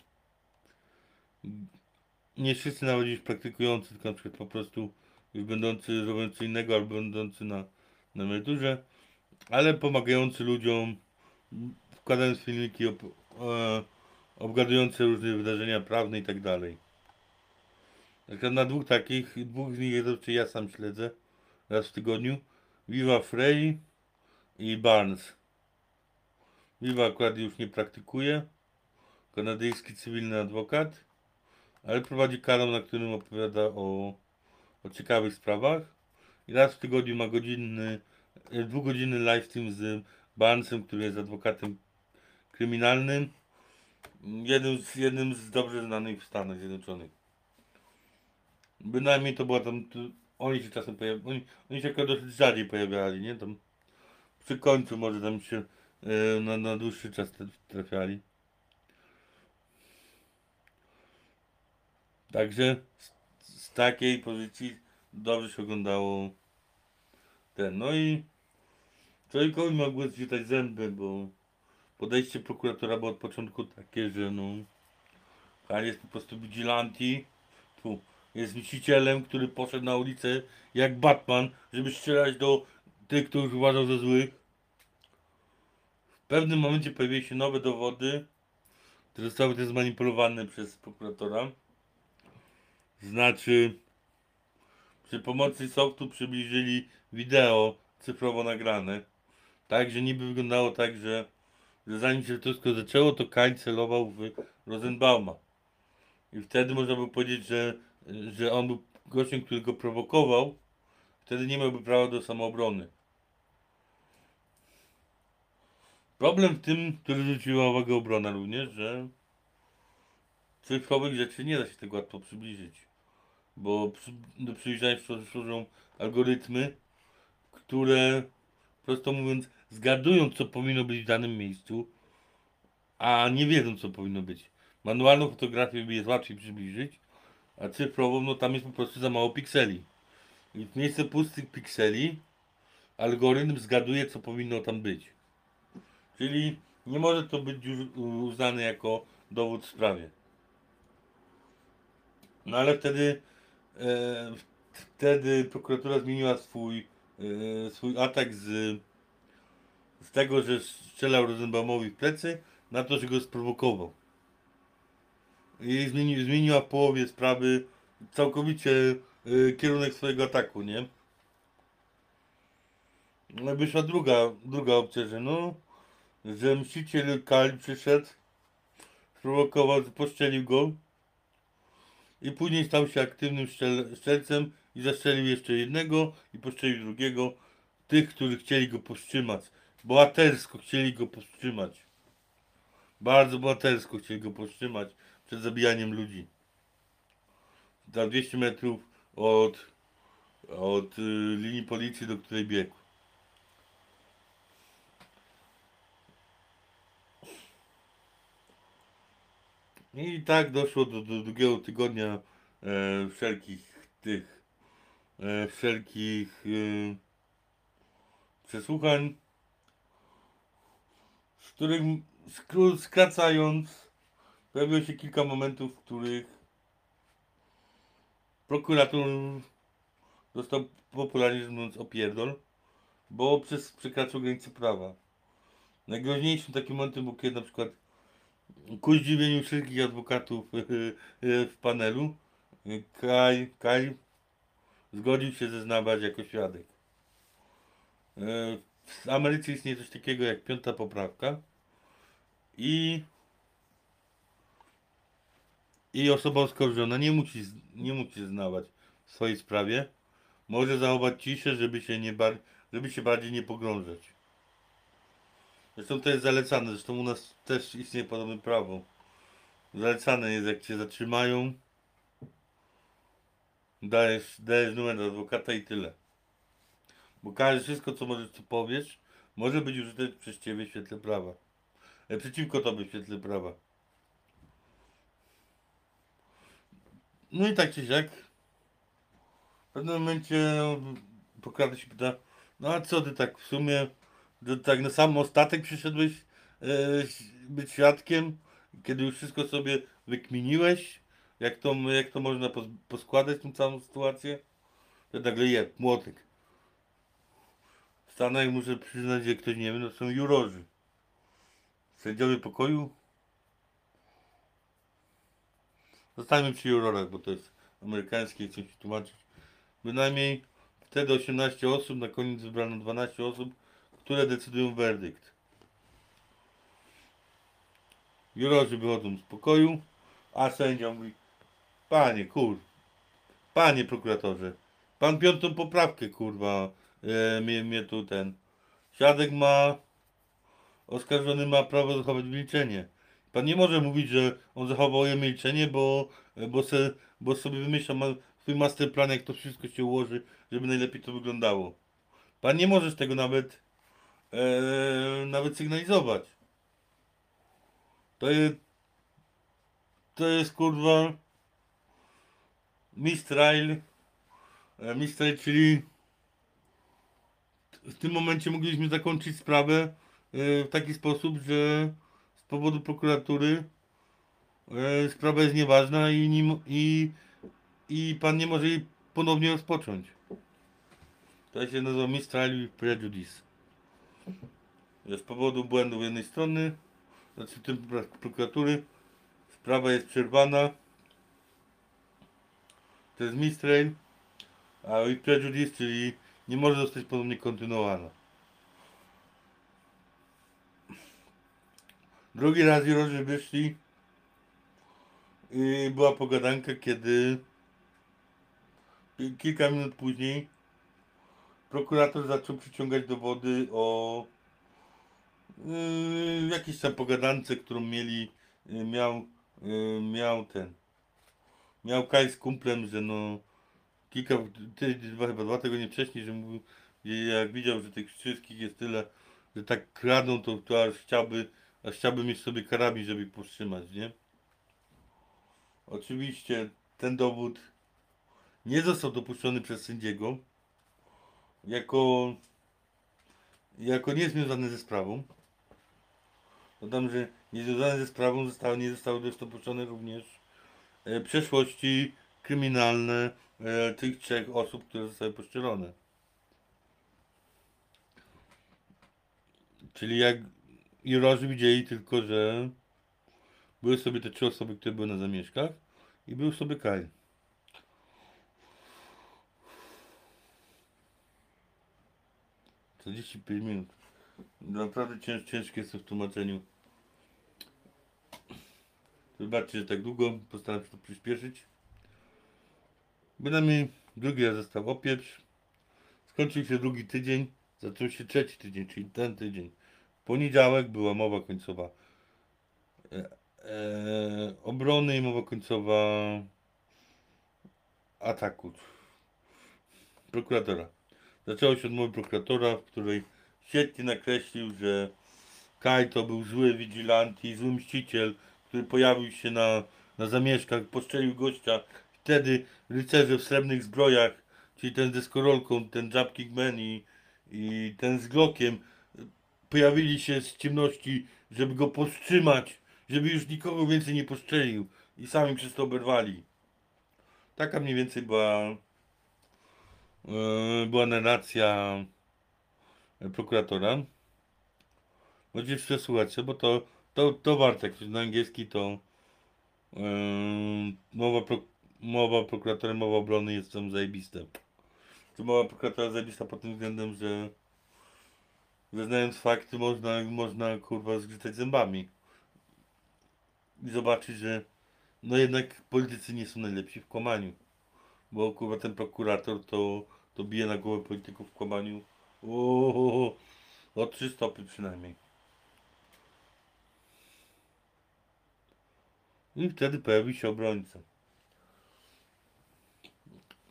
A: nie wszyscy nawet już praktykujący, tylko na przykład po prostu już będący robiący innego albo będący na, na emeryturze, ale pomagający ludziom, wkładając filmiki ob, e, obgadujące różne wydarzenia prawne i tak dalej. Tak na dwóch takich, dwóch z nich jest ja sam śledzę raz w tygodniu. Viva Frey i Barnes. Viva akurat już nie praktykuje. Kanadyjski cywilny adwokat. Ale prowadzi kanał, na którym opowiada o, o ciekawych sprawach. I raz w tygodniu ma godzinny, e, dwugodzinny livestream z Barnesem, który jest adwokatem kryminalnym. Jednym z, jednym z dobrze znanych w Stanach Zjednoczonych. Bynajmniej to była tam. Oni się czasem pojawiali. Oni, oni się akurat dosyć rzadziej pojawiali, nie? Tam przy końcu może tam się na, na dłuższy czas tra- trafiali. Także z, z takiej pozycji dobrze się oglądało ten. No i człowiekowi mogły zwietać zęby, bo podejście prokuratora było od początku takie, że no han jest po prostu vigilanti, tu jest mścicielem, który poszedł na ulicę jak Batman, żeby strzelać do tych, których uważał za złych. W pewnym momencie pojawiły się nowe dowody, które zostały też zmanipulowane przez prokuratora. Znaczy, przy pomocy softu przybliżyli wideo cyfrowo nagrane. Tak, że niby wyglądało tak, że, że zanim się wszystko zaczęło, to Kain celował w Rosenbauma. I wtedy można by powiedzieć, że, że on był gościem, który go prowokował. Wtedy nie miałby prawa do samoobrony. Problem w tym, który zwróciła uwagę obrona również, że cyfrowych rzeczy nie da się tego łatwo przybliżyć. Bo przy, do przybliżania służą algorytmy, które prosto mówiąc zgadują co powinno być w danym miejscu, a nie wiedzą co powinno być. Manualną fotografię jest łatwiej przybliżyć, a cyfrową no tam jest po prostu za mało pikseli. I w miejsce pustych pikseli algorytm zgaduje co powinno tam być. Czyli nie może to być uznane jako dowód w sprawie. No ale wtedy e, wtedy prokuratura zmieniła swój, e, swój atak z z tego, że strzelał Rosenbaumowi w plecy, na to, że go sprowokował. I zmieni, zmieniła w połowie sprawy całkowicie y, kierunek swojego ataku, nie? No i wyszła druga, druga opcja, że no, że mściciel Kali przyszedł, sprowokował, poszczelił go i później stał się aktywnym strzel, strzelcem i zastrzelił jeszcze jednego i poszczelił drugiego, tych, którzy chcieli go powstrzymać. Bohatersko chcieli go powstrzymać. Bardzo bohatersko chcieli go powstrzymać przed zabijaniem ludzi. Za 200 metrów od, od y, linii policji, do której biegł. I tak doszło do, do drugiego tygodnia e, wszelkich tych e, wszelkich e, przesłuchań, z których skró- skracając pojawiło się kilka momentów, w których prokurator został popularnie mówiąc opierdol, bo przez przekraczał granicę prawa. Najgroźniejszym takim momentem był kiedy na przykład ku zdziwieniu wszystkich adwokatów *laughs* w panelu Kaj, Kaj zgodził się zeznawać jako świadek. E, W Ameryce istnieje coś takiego jak piąta poprawka i i osoba oskarżona nie musi, nie musi zeznawać w swojej sprawie. Może zachować ciszę, żeby się, nie żeby się bardziej nie pogrążać. Zresztą to jest zalecane, zresztą u nas też istnieje podobne prawo. Zalecane jest, jak cię zatrzymają, dajesz, dajesz numer adwokata i tyle. Bo każde wszystko, co możesz, co powiesz, może być użyte przez ciebie w świetle prawa. E, przeciwko tobie w świetle prawa. No i tak czy siak. W pewnym momencie no, się pyta, no a co ty tak w sumie, tak na sam ostatek przyszedłeś e, być świadkiem, kiedy już wszystko sobie wykminiłeś, jak to, jak to można pos, poskładać tą całą sytuację? To nagle je, młotek. W Stanach muszę przyznać, że ktoś nie wie, no są jurorzy. Sędziowie pokoju. Zostańmy przy jurorach, bo to jest amerykańskie, chcę się tłumaczyć. Bynajmniej wtedy 18 osób, na koniec wybrano 12 osób, które decydują werdykt. Jurorzy wychodzą z pokoju, a sędzia mówi, panie kur, panie prokuratorze, pan piątą poprawkę kurwa e, mnie, mnie tu ten. Świadek ma, oskarżony ma prawo zachować milczenie. Pan nie może mówić, że on zachował je milczenie, bo, bo, se, bo sobie wymyśla ma, swój masterplan, jak to wszystko się ułoży, żeby najlepiej to wyglądało. Pan nie możesz tego nawet e, nawet sygnalizować. To jest to jest kurwa mistrail e, mistrail, czyli w tym momencie mogliśmy zakończyć sprawę e, w taki sposób, że z powodu prokuratury sprawa jest nieważna i, i, i pan nie może jej ponownie rozpocząć. To się nazywa mistrial with prejudice. Że Z powodu błędów jednej strony, znaczy tym pro- prokuratury, sprawa jest przerwana. To jest mistrial, a with prejudice, czyli nie może zostać ponownie kontynuowana. Drugi raz jurorzy wyszli i była pogadanka, kiedy ki- kilka minut później prokurator zaczął przyciągać dowody o yy, jakiejś tam pogadance, którą mieli, yy, miał, yy, miał ten, miał Kaj z kumplem, że no kilka, ty, dwa, chyba dwa tygodnie wcześniej, że mówił, jak widział, że tych wszystkich jest tyle, że tak kradną, to, to aż chciałby, aż chciałby mieć sobie karabin, żeby ich powstrzymać, nie? Oczywiście ten dowód nie został dopuszczony przez sędziego jako, jako niezwiązany ze sprawą. Dodam, że niezwiązane ze sprawą zostały, nie zostały dostopuszczone również e, przeszłości kryminalne e, tych trzech osób, które zostały poszczelone. Czyli jak i jurorzy widzieli tylko, że były sobie te trzy osoby, które były na zamieszkach i był sobie Kyle. 45 minut. Naprawdę cięż, ciężkie jest to w tłumaczeniu. Wybaczcie, że tak długo. Postaram się to przyspieszyć. Bynajmniej drugi raz został opieprz. Skończył się drugi tydzień. Zaczął się trzeci tydzień, czyli ten tydzień. W poniedziałek była mowa końcowa e, e, obrony i mowa końcowa ataku prokuratora. Zaczęło się od mowy prokuratora, w której świetnie nakreślił, że Kaj to był zły vigilanti, zły mściciel, który pojawił się na, na zamieszkach, postrzelił gościa. Wtedy rycerze w srebrnych zbrojach, czyli ten z deskorolką, ten Jumpking Man i, i ten z Glockiem, pojawili się z ciemności, żeby go powstrzymać, żeby już nikogo więcej nie postrzelił i sami przez to oberwali. Taka mniej więcej była, była narracja prokuratora. Możecie przesłuchać się, bo to, to, to warto, jak na angielski to yy, mowa, pro, mowa prokuratora, mowa obrony jest tam zajebiste. To mowa prokuratora zajebista pod tym względem, że że znając fakty można, można kurwa zgrzytać zębami i zobaczyć, że no jednak politycy nie są najlepsi w kłamaniu. Bo kurwa ten prokurator to, to bije na głowę polityków w kłamaniu o, o 3 stopy przynajmniej. I wtedy pojawi się obrońca.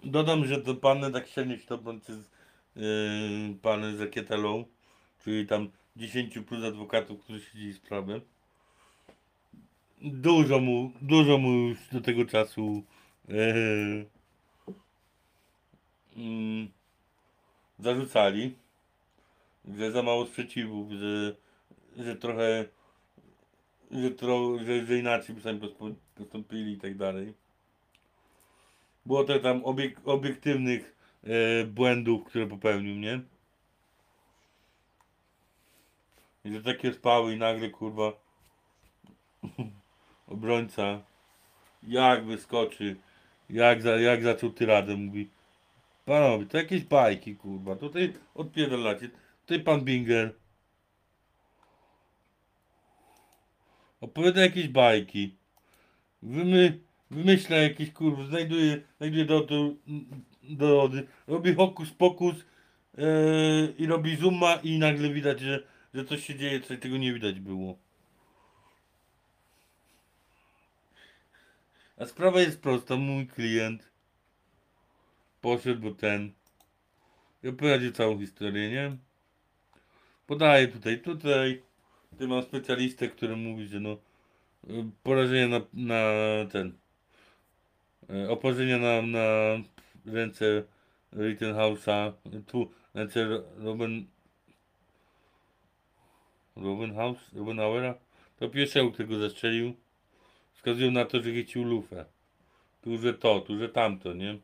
A: Dodam, że to panny tak średnio się obrońcy z yy, pan z Rakieta Low, czyli tam 10 plus adwokatów, którzy śledzili sprawę. Dużo mu, dużo mu już do tego czasu yy, mm, zarzucali, że za mało sprzeciwów, że, że trochę, że, tro, że, że inaczej by sami postąpili i tak dalej. Było to tam obiek, obiektywnych e, błędów, które popełnił, nie? I że takie spały i nagle kurwa *laughs* obrońca jak wyskoczy, jak, za, jak zaczął tyradę, mówi Panowie, to jakieś bajki, kurwa. Tutaj odpierdalacie. Tutaj pan Binger. Opowiada jakieś bajki. Wymy, wymyśla jakieś kurwa, znajduje, znajduje dowody, dowody, robi hokus pokus yy, i robi zooma i nagle widać, że, że coś się dzieje, co tego nie widać było. A sprawa jest prosta, mój klient poszedł, ten i opowiedział całą historię, nie? Podaję tutaj, tutaj. Ty mam specjalistę, który mówi, że no porażenie na, na ten y, oporzenia na, na ręce Rittenhouse'a, tu ręce Robin Robin House, Robinauera, to pierwszego, którego zastrzelił, wskazują na to, że chycił lufę. Tu, że to, tu, że tamto, nie?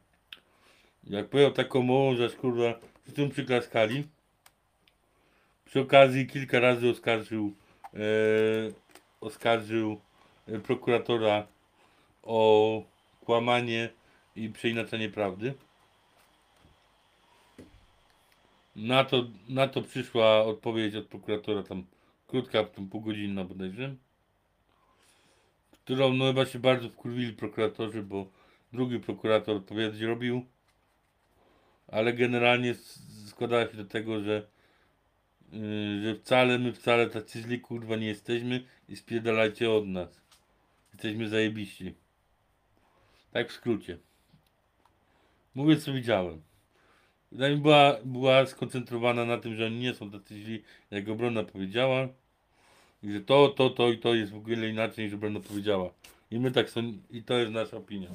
A: Jak powiedział taką mową, że kurwa, wszyscy mu przyklaskali. Przy okazji kilka razy oskarżył, e, oskarżył e, prokuratora o kłamanie i przeinaczenie prawdy. Na to, na to przyszła odpowiedź od prokuratora, tam krótka, tam półgodzinna bodajże, którą no chyba się bardzo wkurwili prokuratorzy, bo drugi prokurator odpowiedź robił, ale generalnie składała się do tego, że, yy, że wcale my wcale tacy źli kurwa nie jesteśmy i spierdalajcie od nas. Jesteśmy zajebiści. Tak w skrócie. Mówię co widziałem. Wydaje mi się, była, była skoncentrowana na tym, że oni nie są tacy źli, jak obrona powiedziała. I że to, to, to i to jest w ogóle inaczej niż obrona powiedziała. I my tak są, i to jest nasza opinia.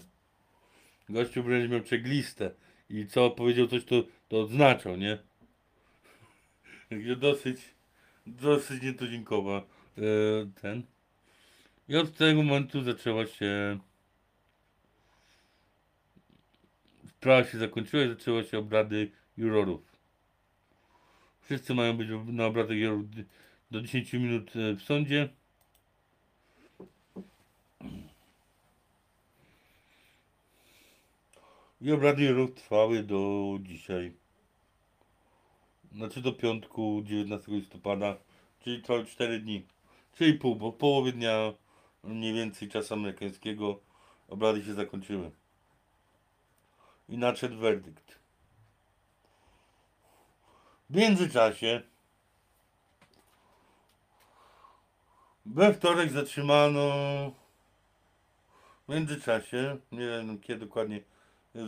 A: Gościu wręcz miał przegliste i co powiedział coś, to, to odznaczał, nie? Także dosyć, dosyć nietuzinkowa e, ten. I od tego momentu zaczęła się sprawa się zakończyła i zaczęły się obrady jurorów. Wszyscy mają być na obradach jurorów. do 10 minut e, w sądzie. I obrady ruch trwały do dzisiaj. Znaczy do piątku 19 listopada, czyli trwały 4 dni. Czyli pół, bo w połowie dnia mniej więcej czasu amerykańskiego obrady się zakończyły. I nadszedł werdykt. W międzyczasie we wtorek zatrzymano w międzyczasie, nie wiem kiedy dokładnie,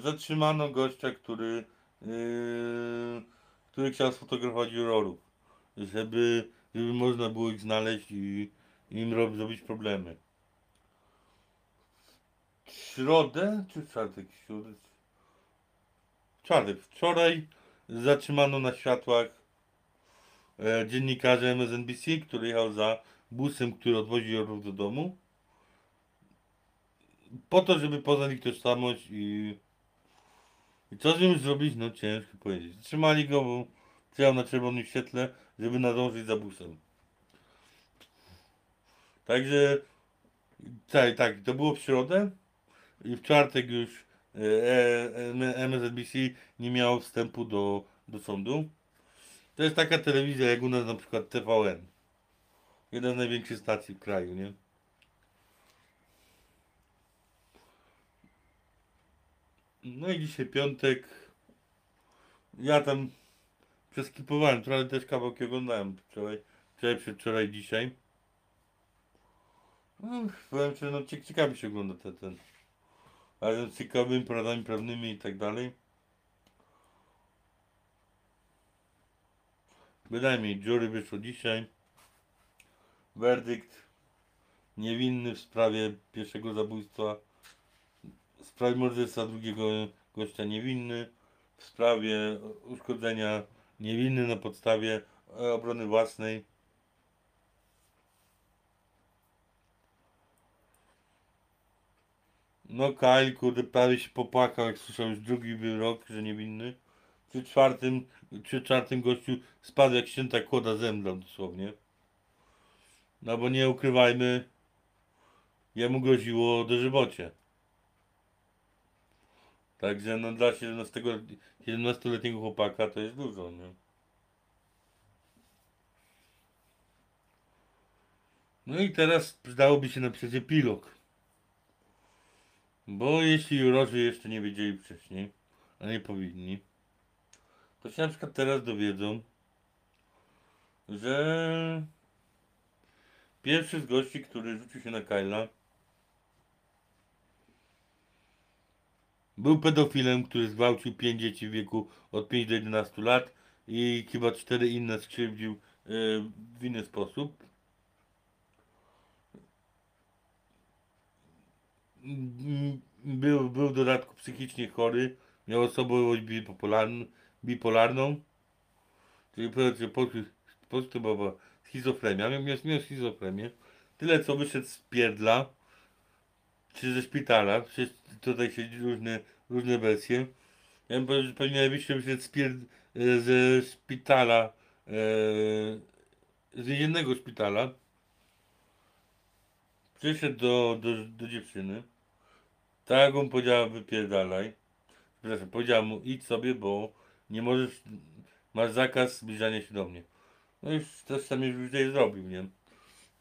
A: zatrzymano gościa, który yy, który chciał sfotografować jurorów, żeby, żeby można było ich znaleźć i im rob, zrobić problemy. W środę, czy czwartek? Środę, czwartek. Wczoraj zatrzymano na światłach e, dziennikarza MSNBC, który jechał za busem, który odwozi jurorów do domu. Po to, żeby poznać ich tożsamość i i co z nim zrobić? No ciężko powiedzieć. Trzymali go, bo przyjechał na czerwonym świetle, żeby nadążyć za busem. Także tak, tak, to było w środę i w czwartek już e, e, MSNBC nie miało wstępu do, do sądu. To jest taka telewizja jak u nas na przykład TVN. Jedna z największych stacji w kraju, nie? No i dzisiaj piątek. Ja tam przeskipowałem, trochę też kawałki oglądałem wczoraj, wczoraj, przedwczoraj, dzisiaj. No, powiem szczerze, no cie- ciekawie się ogląda ten, ten. Ale z ciekawymi poradami prawnymi i tak dalej. Bynajmniej jury wyszło dzisiaj. Werdykt niewinny w sprawie pierwszego zabójstwa w sprawie morderstwa drugiego gościa niewinny, w sprawie uszkodzenia niewinny na podstawie e, obrony własnej. No Kyle, kurde, prawie się popłakał, jak słyszał już drugi wyrok, że niewinny. Przy czwartym, przy czwartym gościu spadł jak święta kłoda zemdlał dosłownie. No bo nie ukrywajmy, jemu groziło dożywocie. Także no dla 17, 17-letniego chłopaka to jest dużo, nie? No i teraz przydałoby się napisać epilog. Bo jeśli jurorzy jeszcze nie wiedzieli wcześniej, a nie powinni, to się na przykład teraz dowiedzą, że pierwszy z gości, który rzucił się na Kyla, Był pedofilem, który zgwałcił 5 dzieci w wieku od 5 do 11 lat i chyba 4 inne skrzywdził e, w inny sposób. Był, był w dodatku psychicznie chory, miał osobowość bipolarn, bipolarną, czyli powiedzmy po prostu była schizofrenia, miał, miał schizofrenię. Tyle co wyszedł z pierdla, czy ze szpitala, przecież tutaj się różne, różne wersje. Ja bym powiedział, że pewnie najwyższy wyszedł e, ze szpitala, e, z jednego szpitala. Przyszedł do, do, do dziewczyny. Tak on powiedziała, wypierdalaj. Przepraszam, powiedziała mu, idź sobie, bo nie możesz, masz zakaz zbliżania się do mnie. No już to sam już tutaj zrobił, nie?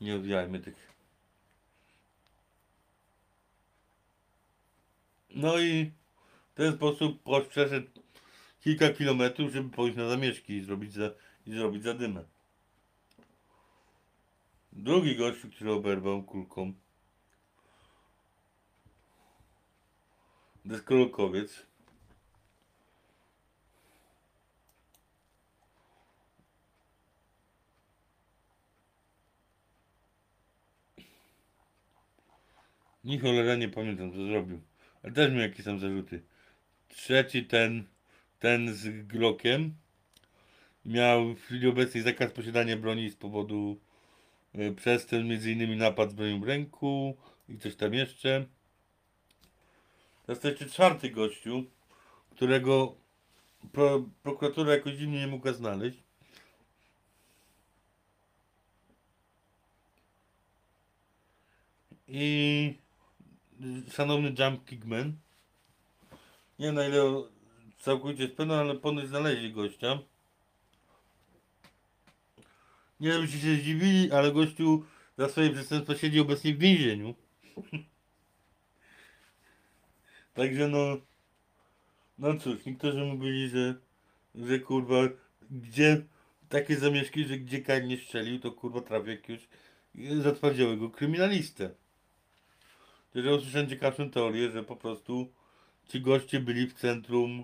A: Nie odwijajmy tych No i w ten sposób posz przeszedł kilka kilometrów, żeby pójść na zamieszki i zrobić, za, i zrobić zadymę. Drugi gościu, który oberwał kulką, deskorolkowiec, Ni cholera nie pamiętam co zrobił. Ale też miał jakieś tam zarzuty. Trzeci ten, ten z Glockiem miał w chwili obecnej zakaz posiadania broni z powodu e, y, przestępstw, między innymi napad z bronią w ręku i coś tam jeszcze. Teraz jeszcze czwarty gościu, którego pro, prokuratura jakoś dziwnie nie mogła znaleźć. I szanowny Jump Kickman. Nie wiem na ile całkowicie jest ale ponoć znaleźli gościa. Nie wiem, czy się zdziwili, ale gościu za swoje przestępstwa siedzi obecnie w więzieniu. *laughs* Także no, no cóż, niektórzy mówili, że, że kurwa, gdzie takie zamieszki, że gdzie Kain nie strzelił, to kurwa trafi jakiegoś zatwardziałego kryminalistę. Że usłyszałem ciekawszą teorię, że po prostu ci goście byli w centrum,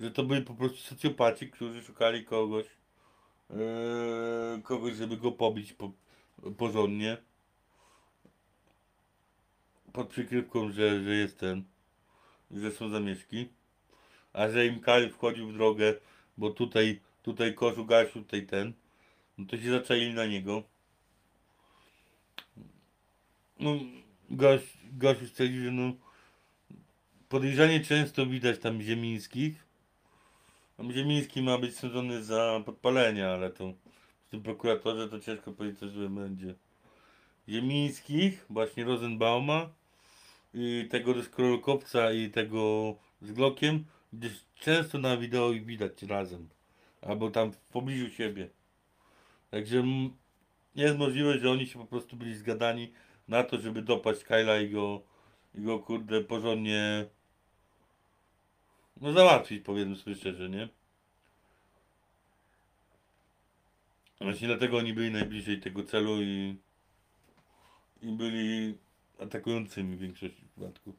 A: że to byli po prostu socjopaci, którzy szukali kogoś, Eee, kogoś, żeby go pobić po, porządnie. Pod przykrywką, że, że jest ten, że są zamieszki. A że im Kali wchodził w drogę, bo tutaj, tutaj Koszu Gasiu, tutaj ten, no to się zaczaili na niego. No, Goś, Gosiu stwierdził, że no, podejrzanie często widać tam ziemińskich, tam Ziemiński ma być sądzony za podpalenie, ale to w tym prokuratorze to ciężko powiedzieć, co złe będzie. Ziemińskich, właśnie Rosenbauma, i tego deskorolkowca i tego z Glockiem, gdzieś często na wideo ich widać razem. Albo tam w pobliżu siebie. Także jest możliwe, że oni się po prostu byli zgadani na to, żeby dopaść Kyla i go, i go kurde porządnie no załatwić, powiedzmy sobie szczerze, nie? Właśnie dlatego oni byli najbliżej tego celu i, i byli atakującymi w większości przypadków.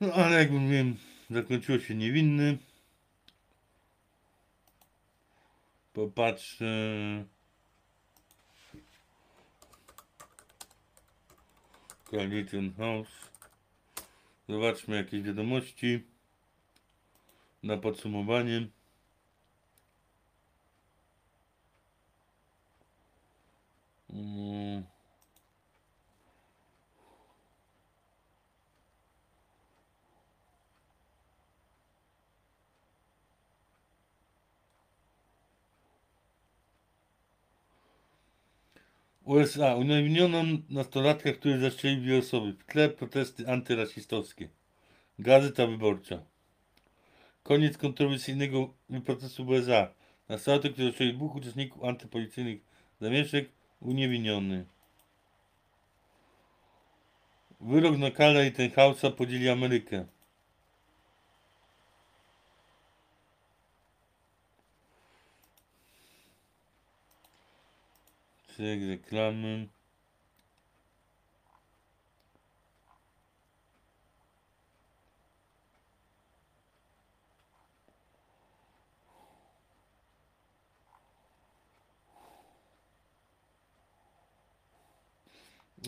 A: No ale jak mówiłem, zakończyło się niewinny. Popatrzę. Carleton House. Zobaczmy jakieś wiadomości na podsumowanie. Mm. USA uniewinniono nastolatka, który zastrzelił dwie osoby. W tle protesty antyrasistowskie. Gazeta Wyborcza. Koniec kontrowersyjnego protestu w USA. Nastolatek, który zastrzelił dwóch uczestników antypolicyjnych zamieszek, uniewinniony. Wyrok na Kala i Tenhausa podzieli Amerykę. Cyk, reklamy.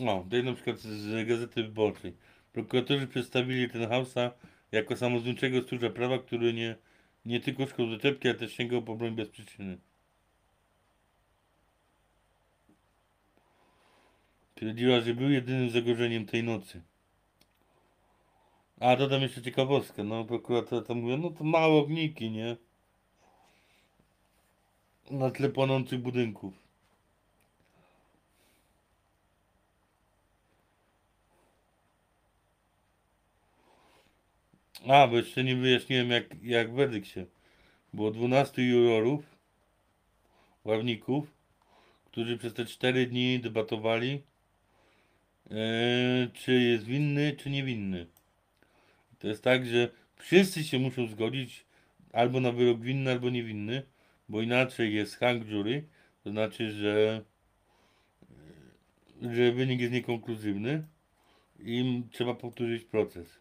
A: O, tutaj na przykład z Gazety Wyborczej. Prokuratorzy przedstawili ten Hausa jako samozwańczego stróża prawa, który nie, nie tylko szkoł zaczepki, ale też sięgał po broń bez przyczyny. Twierdziła, że był jedynym zagrożeniem tej nocy. A, dodam jeszcze ciekawostkę. No, prokurator tam mówią, no to małe ogniki, nie? Na tle płonących budynków. A, bo jeszcze nie wyjaśniłem jak, jak werdykt się. Było 12 jurorów, ławników, którzy przez te 4 dni debatowali, e, czy jest winny, czy niewinny. To jest tak, że wszyscy się muszą zgodzić albo na wyrok winny, albo niewinny, bo inaczej jest hang jury, to znaczy, że, że wynik jest niekonkluzywny i trzeba powtórzyć proces.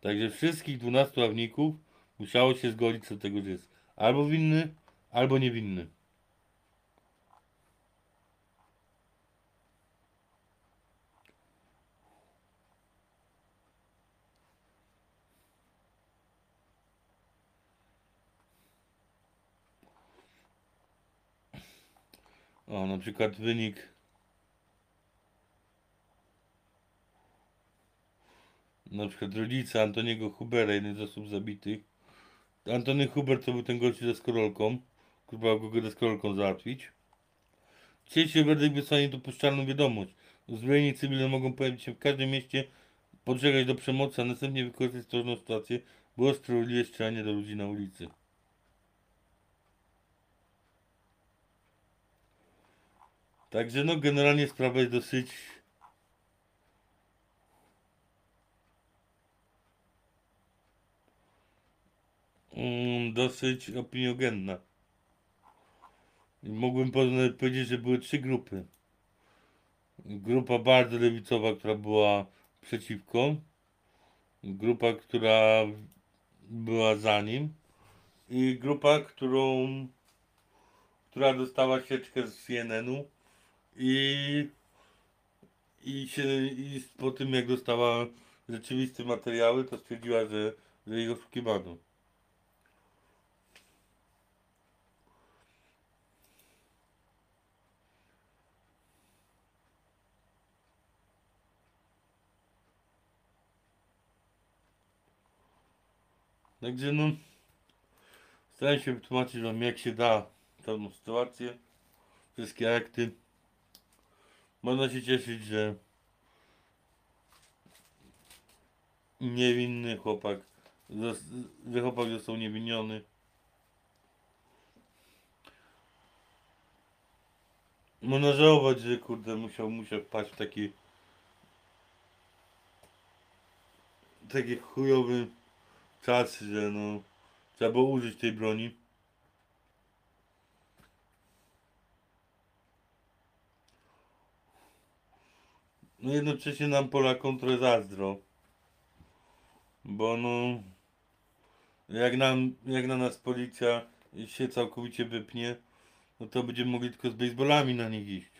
A: Także wszystkich 12 ławników musiało się zgodzić co do tego, że jest albo winny, albo niewinny. O, na przykład wynik na przykład rodzice Antoniego Hubera, jeden z osób zabitych, Antony Hubert to był ten gość ze skorolką. Próbował go ze skorolką załatwić. Dzisiejszy werdykt wysłał niedopuszczalną wiadomość. Uzbrojeni cywile mogą pojawić się w każdym mieście, podżegać do przemocy, a następnie wykorzystać trudną sytuację, było sprawiedliwe strzelanie do ludzi na ulicy. Także no generalnie sprawa jest dosyć mm, dosyć opiniogenna. Mógłbym po- powiedzieć, że były trzy grupy. Grupa bardzo lewicowa, która była przeciwko. Grupa, która była za nim. I grupa, którą która dostała sieczkę z CNN-u i i się i po tym jak dostała rzeczywiste materiały, to stwierdziła, że, że ich oszukiwano. Także no staram się wytłumaczyć wam jak się da tą sytuację, wszystkie akty. Można się cieszyć, że niewinny chłopak, że chłopak został niewiniony. Można żałować, że kurde musiał, musiał wpaść w taki taki chujowy czas, że no trzeba było użyć tej broni. Jednocześnie nam Polakom trochę zazdro. Bo no jak nam, jak na nas policja się całkowicie wypnie, no to będziemy mogli tylko z baseballami na nich iść.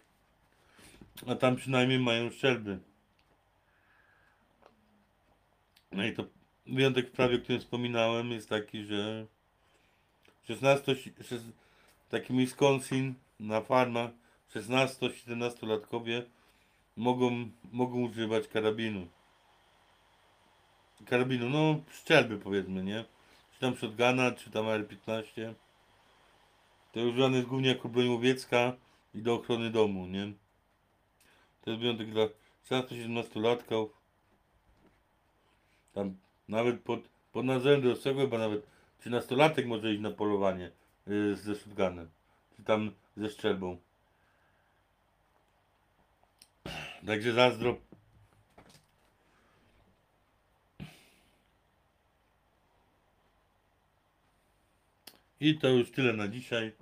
A: A tam przynajmniej mają strzelby. No i to wyjątek w prawie, o którym wspominałem, jest taki, że 16, szes- taki Wisconsin na farmach 16-17 latkowie mogą, mogą używać karabinu. Karabinu, no strzelby powiedzmy, nie? Czy tam shotguna, czy tam R15. To używane jest głównie jako broń łowiecka i do ochrony domu, nie? To jest wyjątek dla 16-17 latków. Tam nawet pod, pod nadzorem dorosłego chyba nawet 13-latek może iść na polowanie y, ze shotgunem. Czy tam ze strzelbą. Także zazdro. I to już tyle na dzisiaj.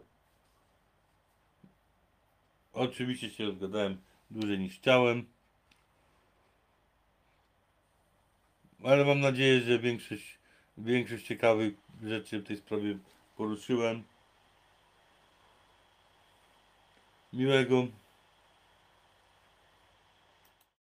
A: Oczywiście się rozgadałem dłużej niż chciałem. Ale mam nadzieję, że większość, większość ciekawych rzeczy w tej sprawie poruszyłem. Miłego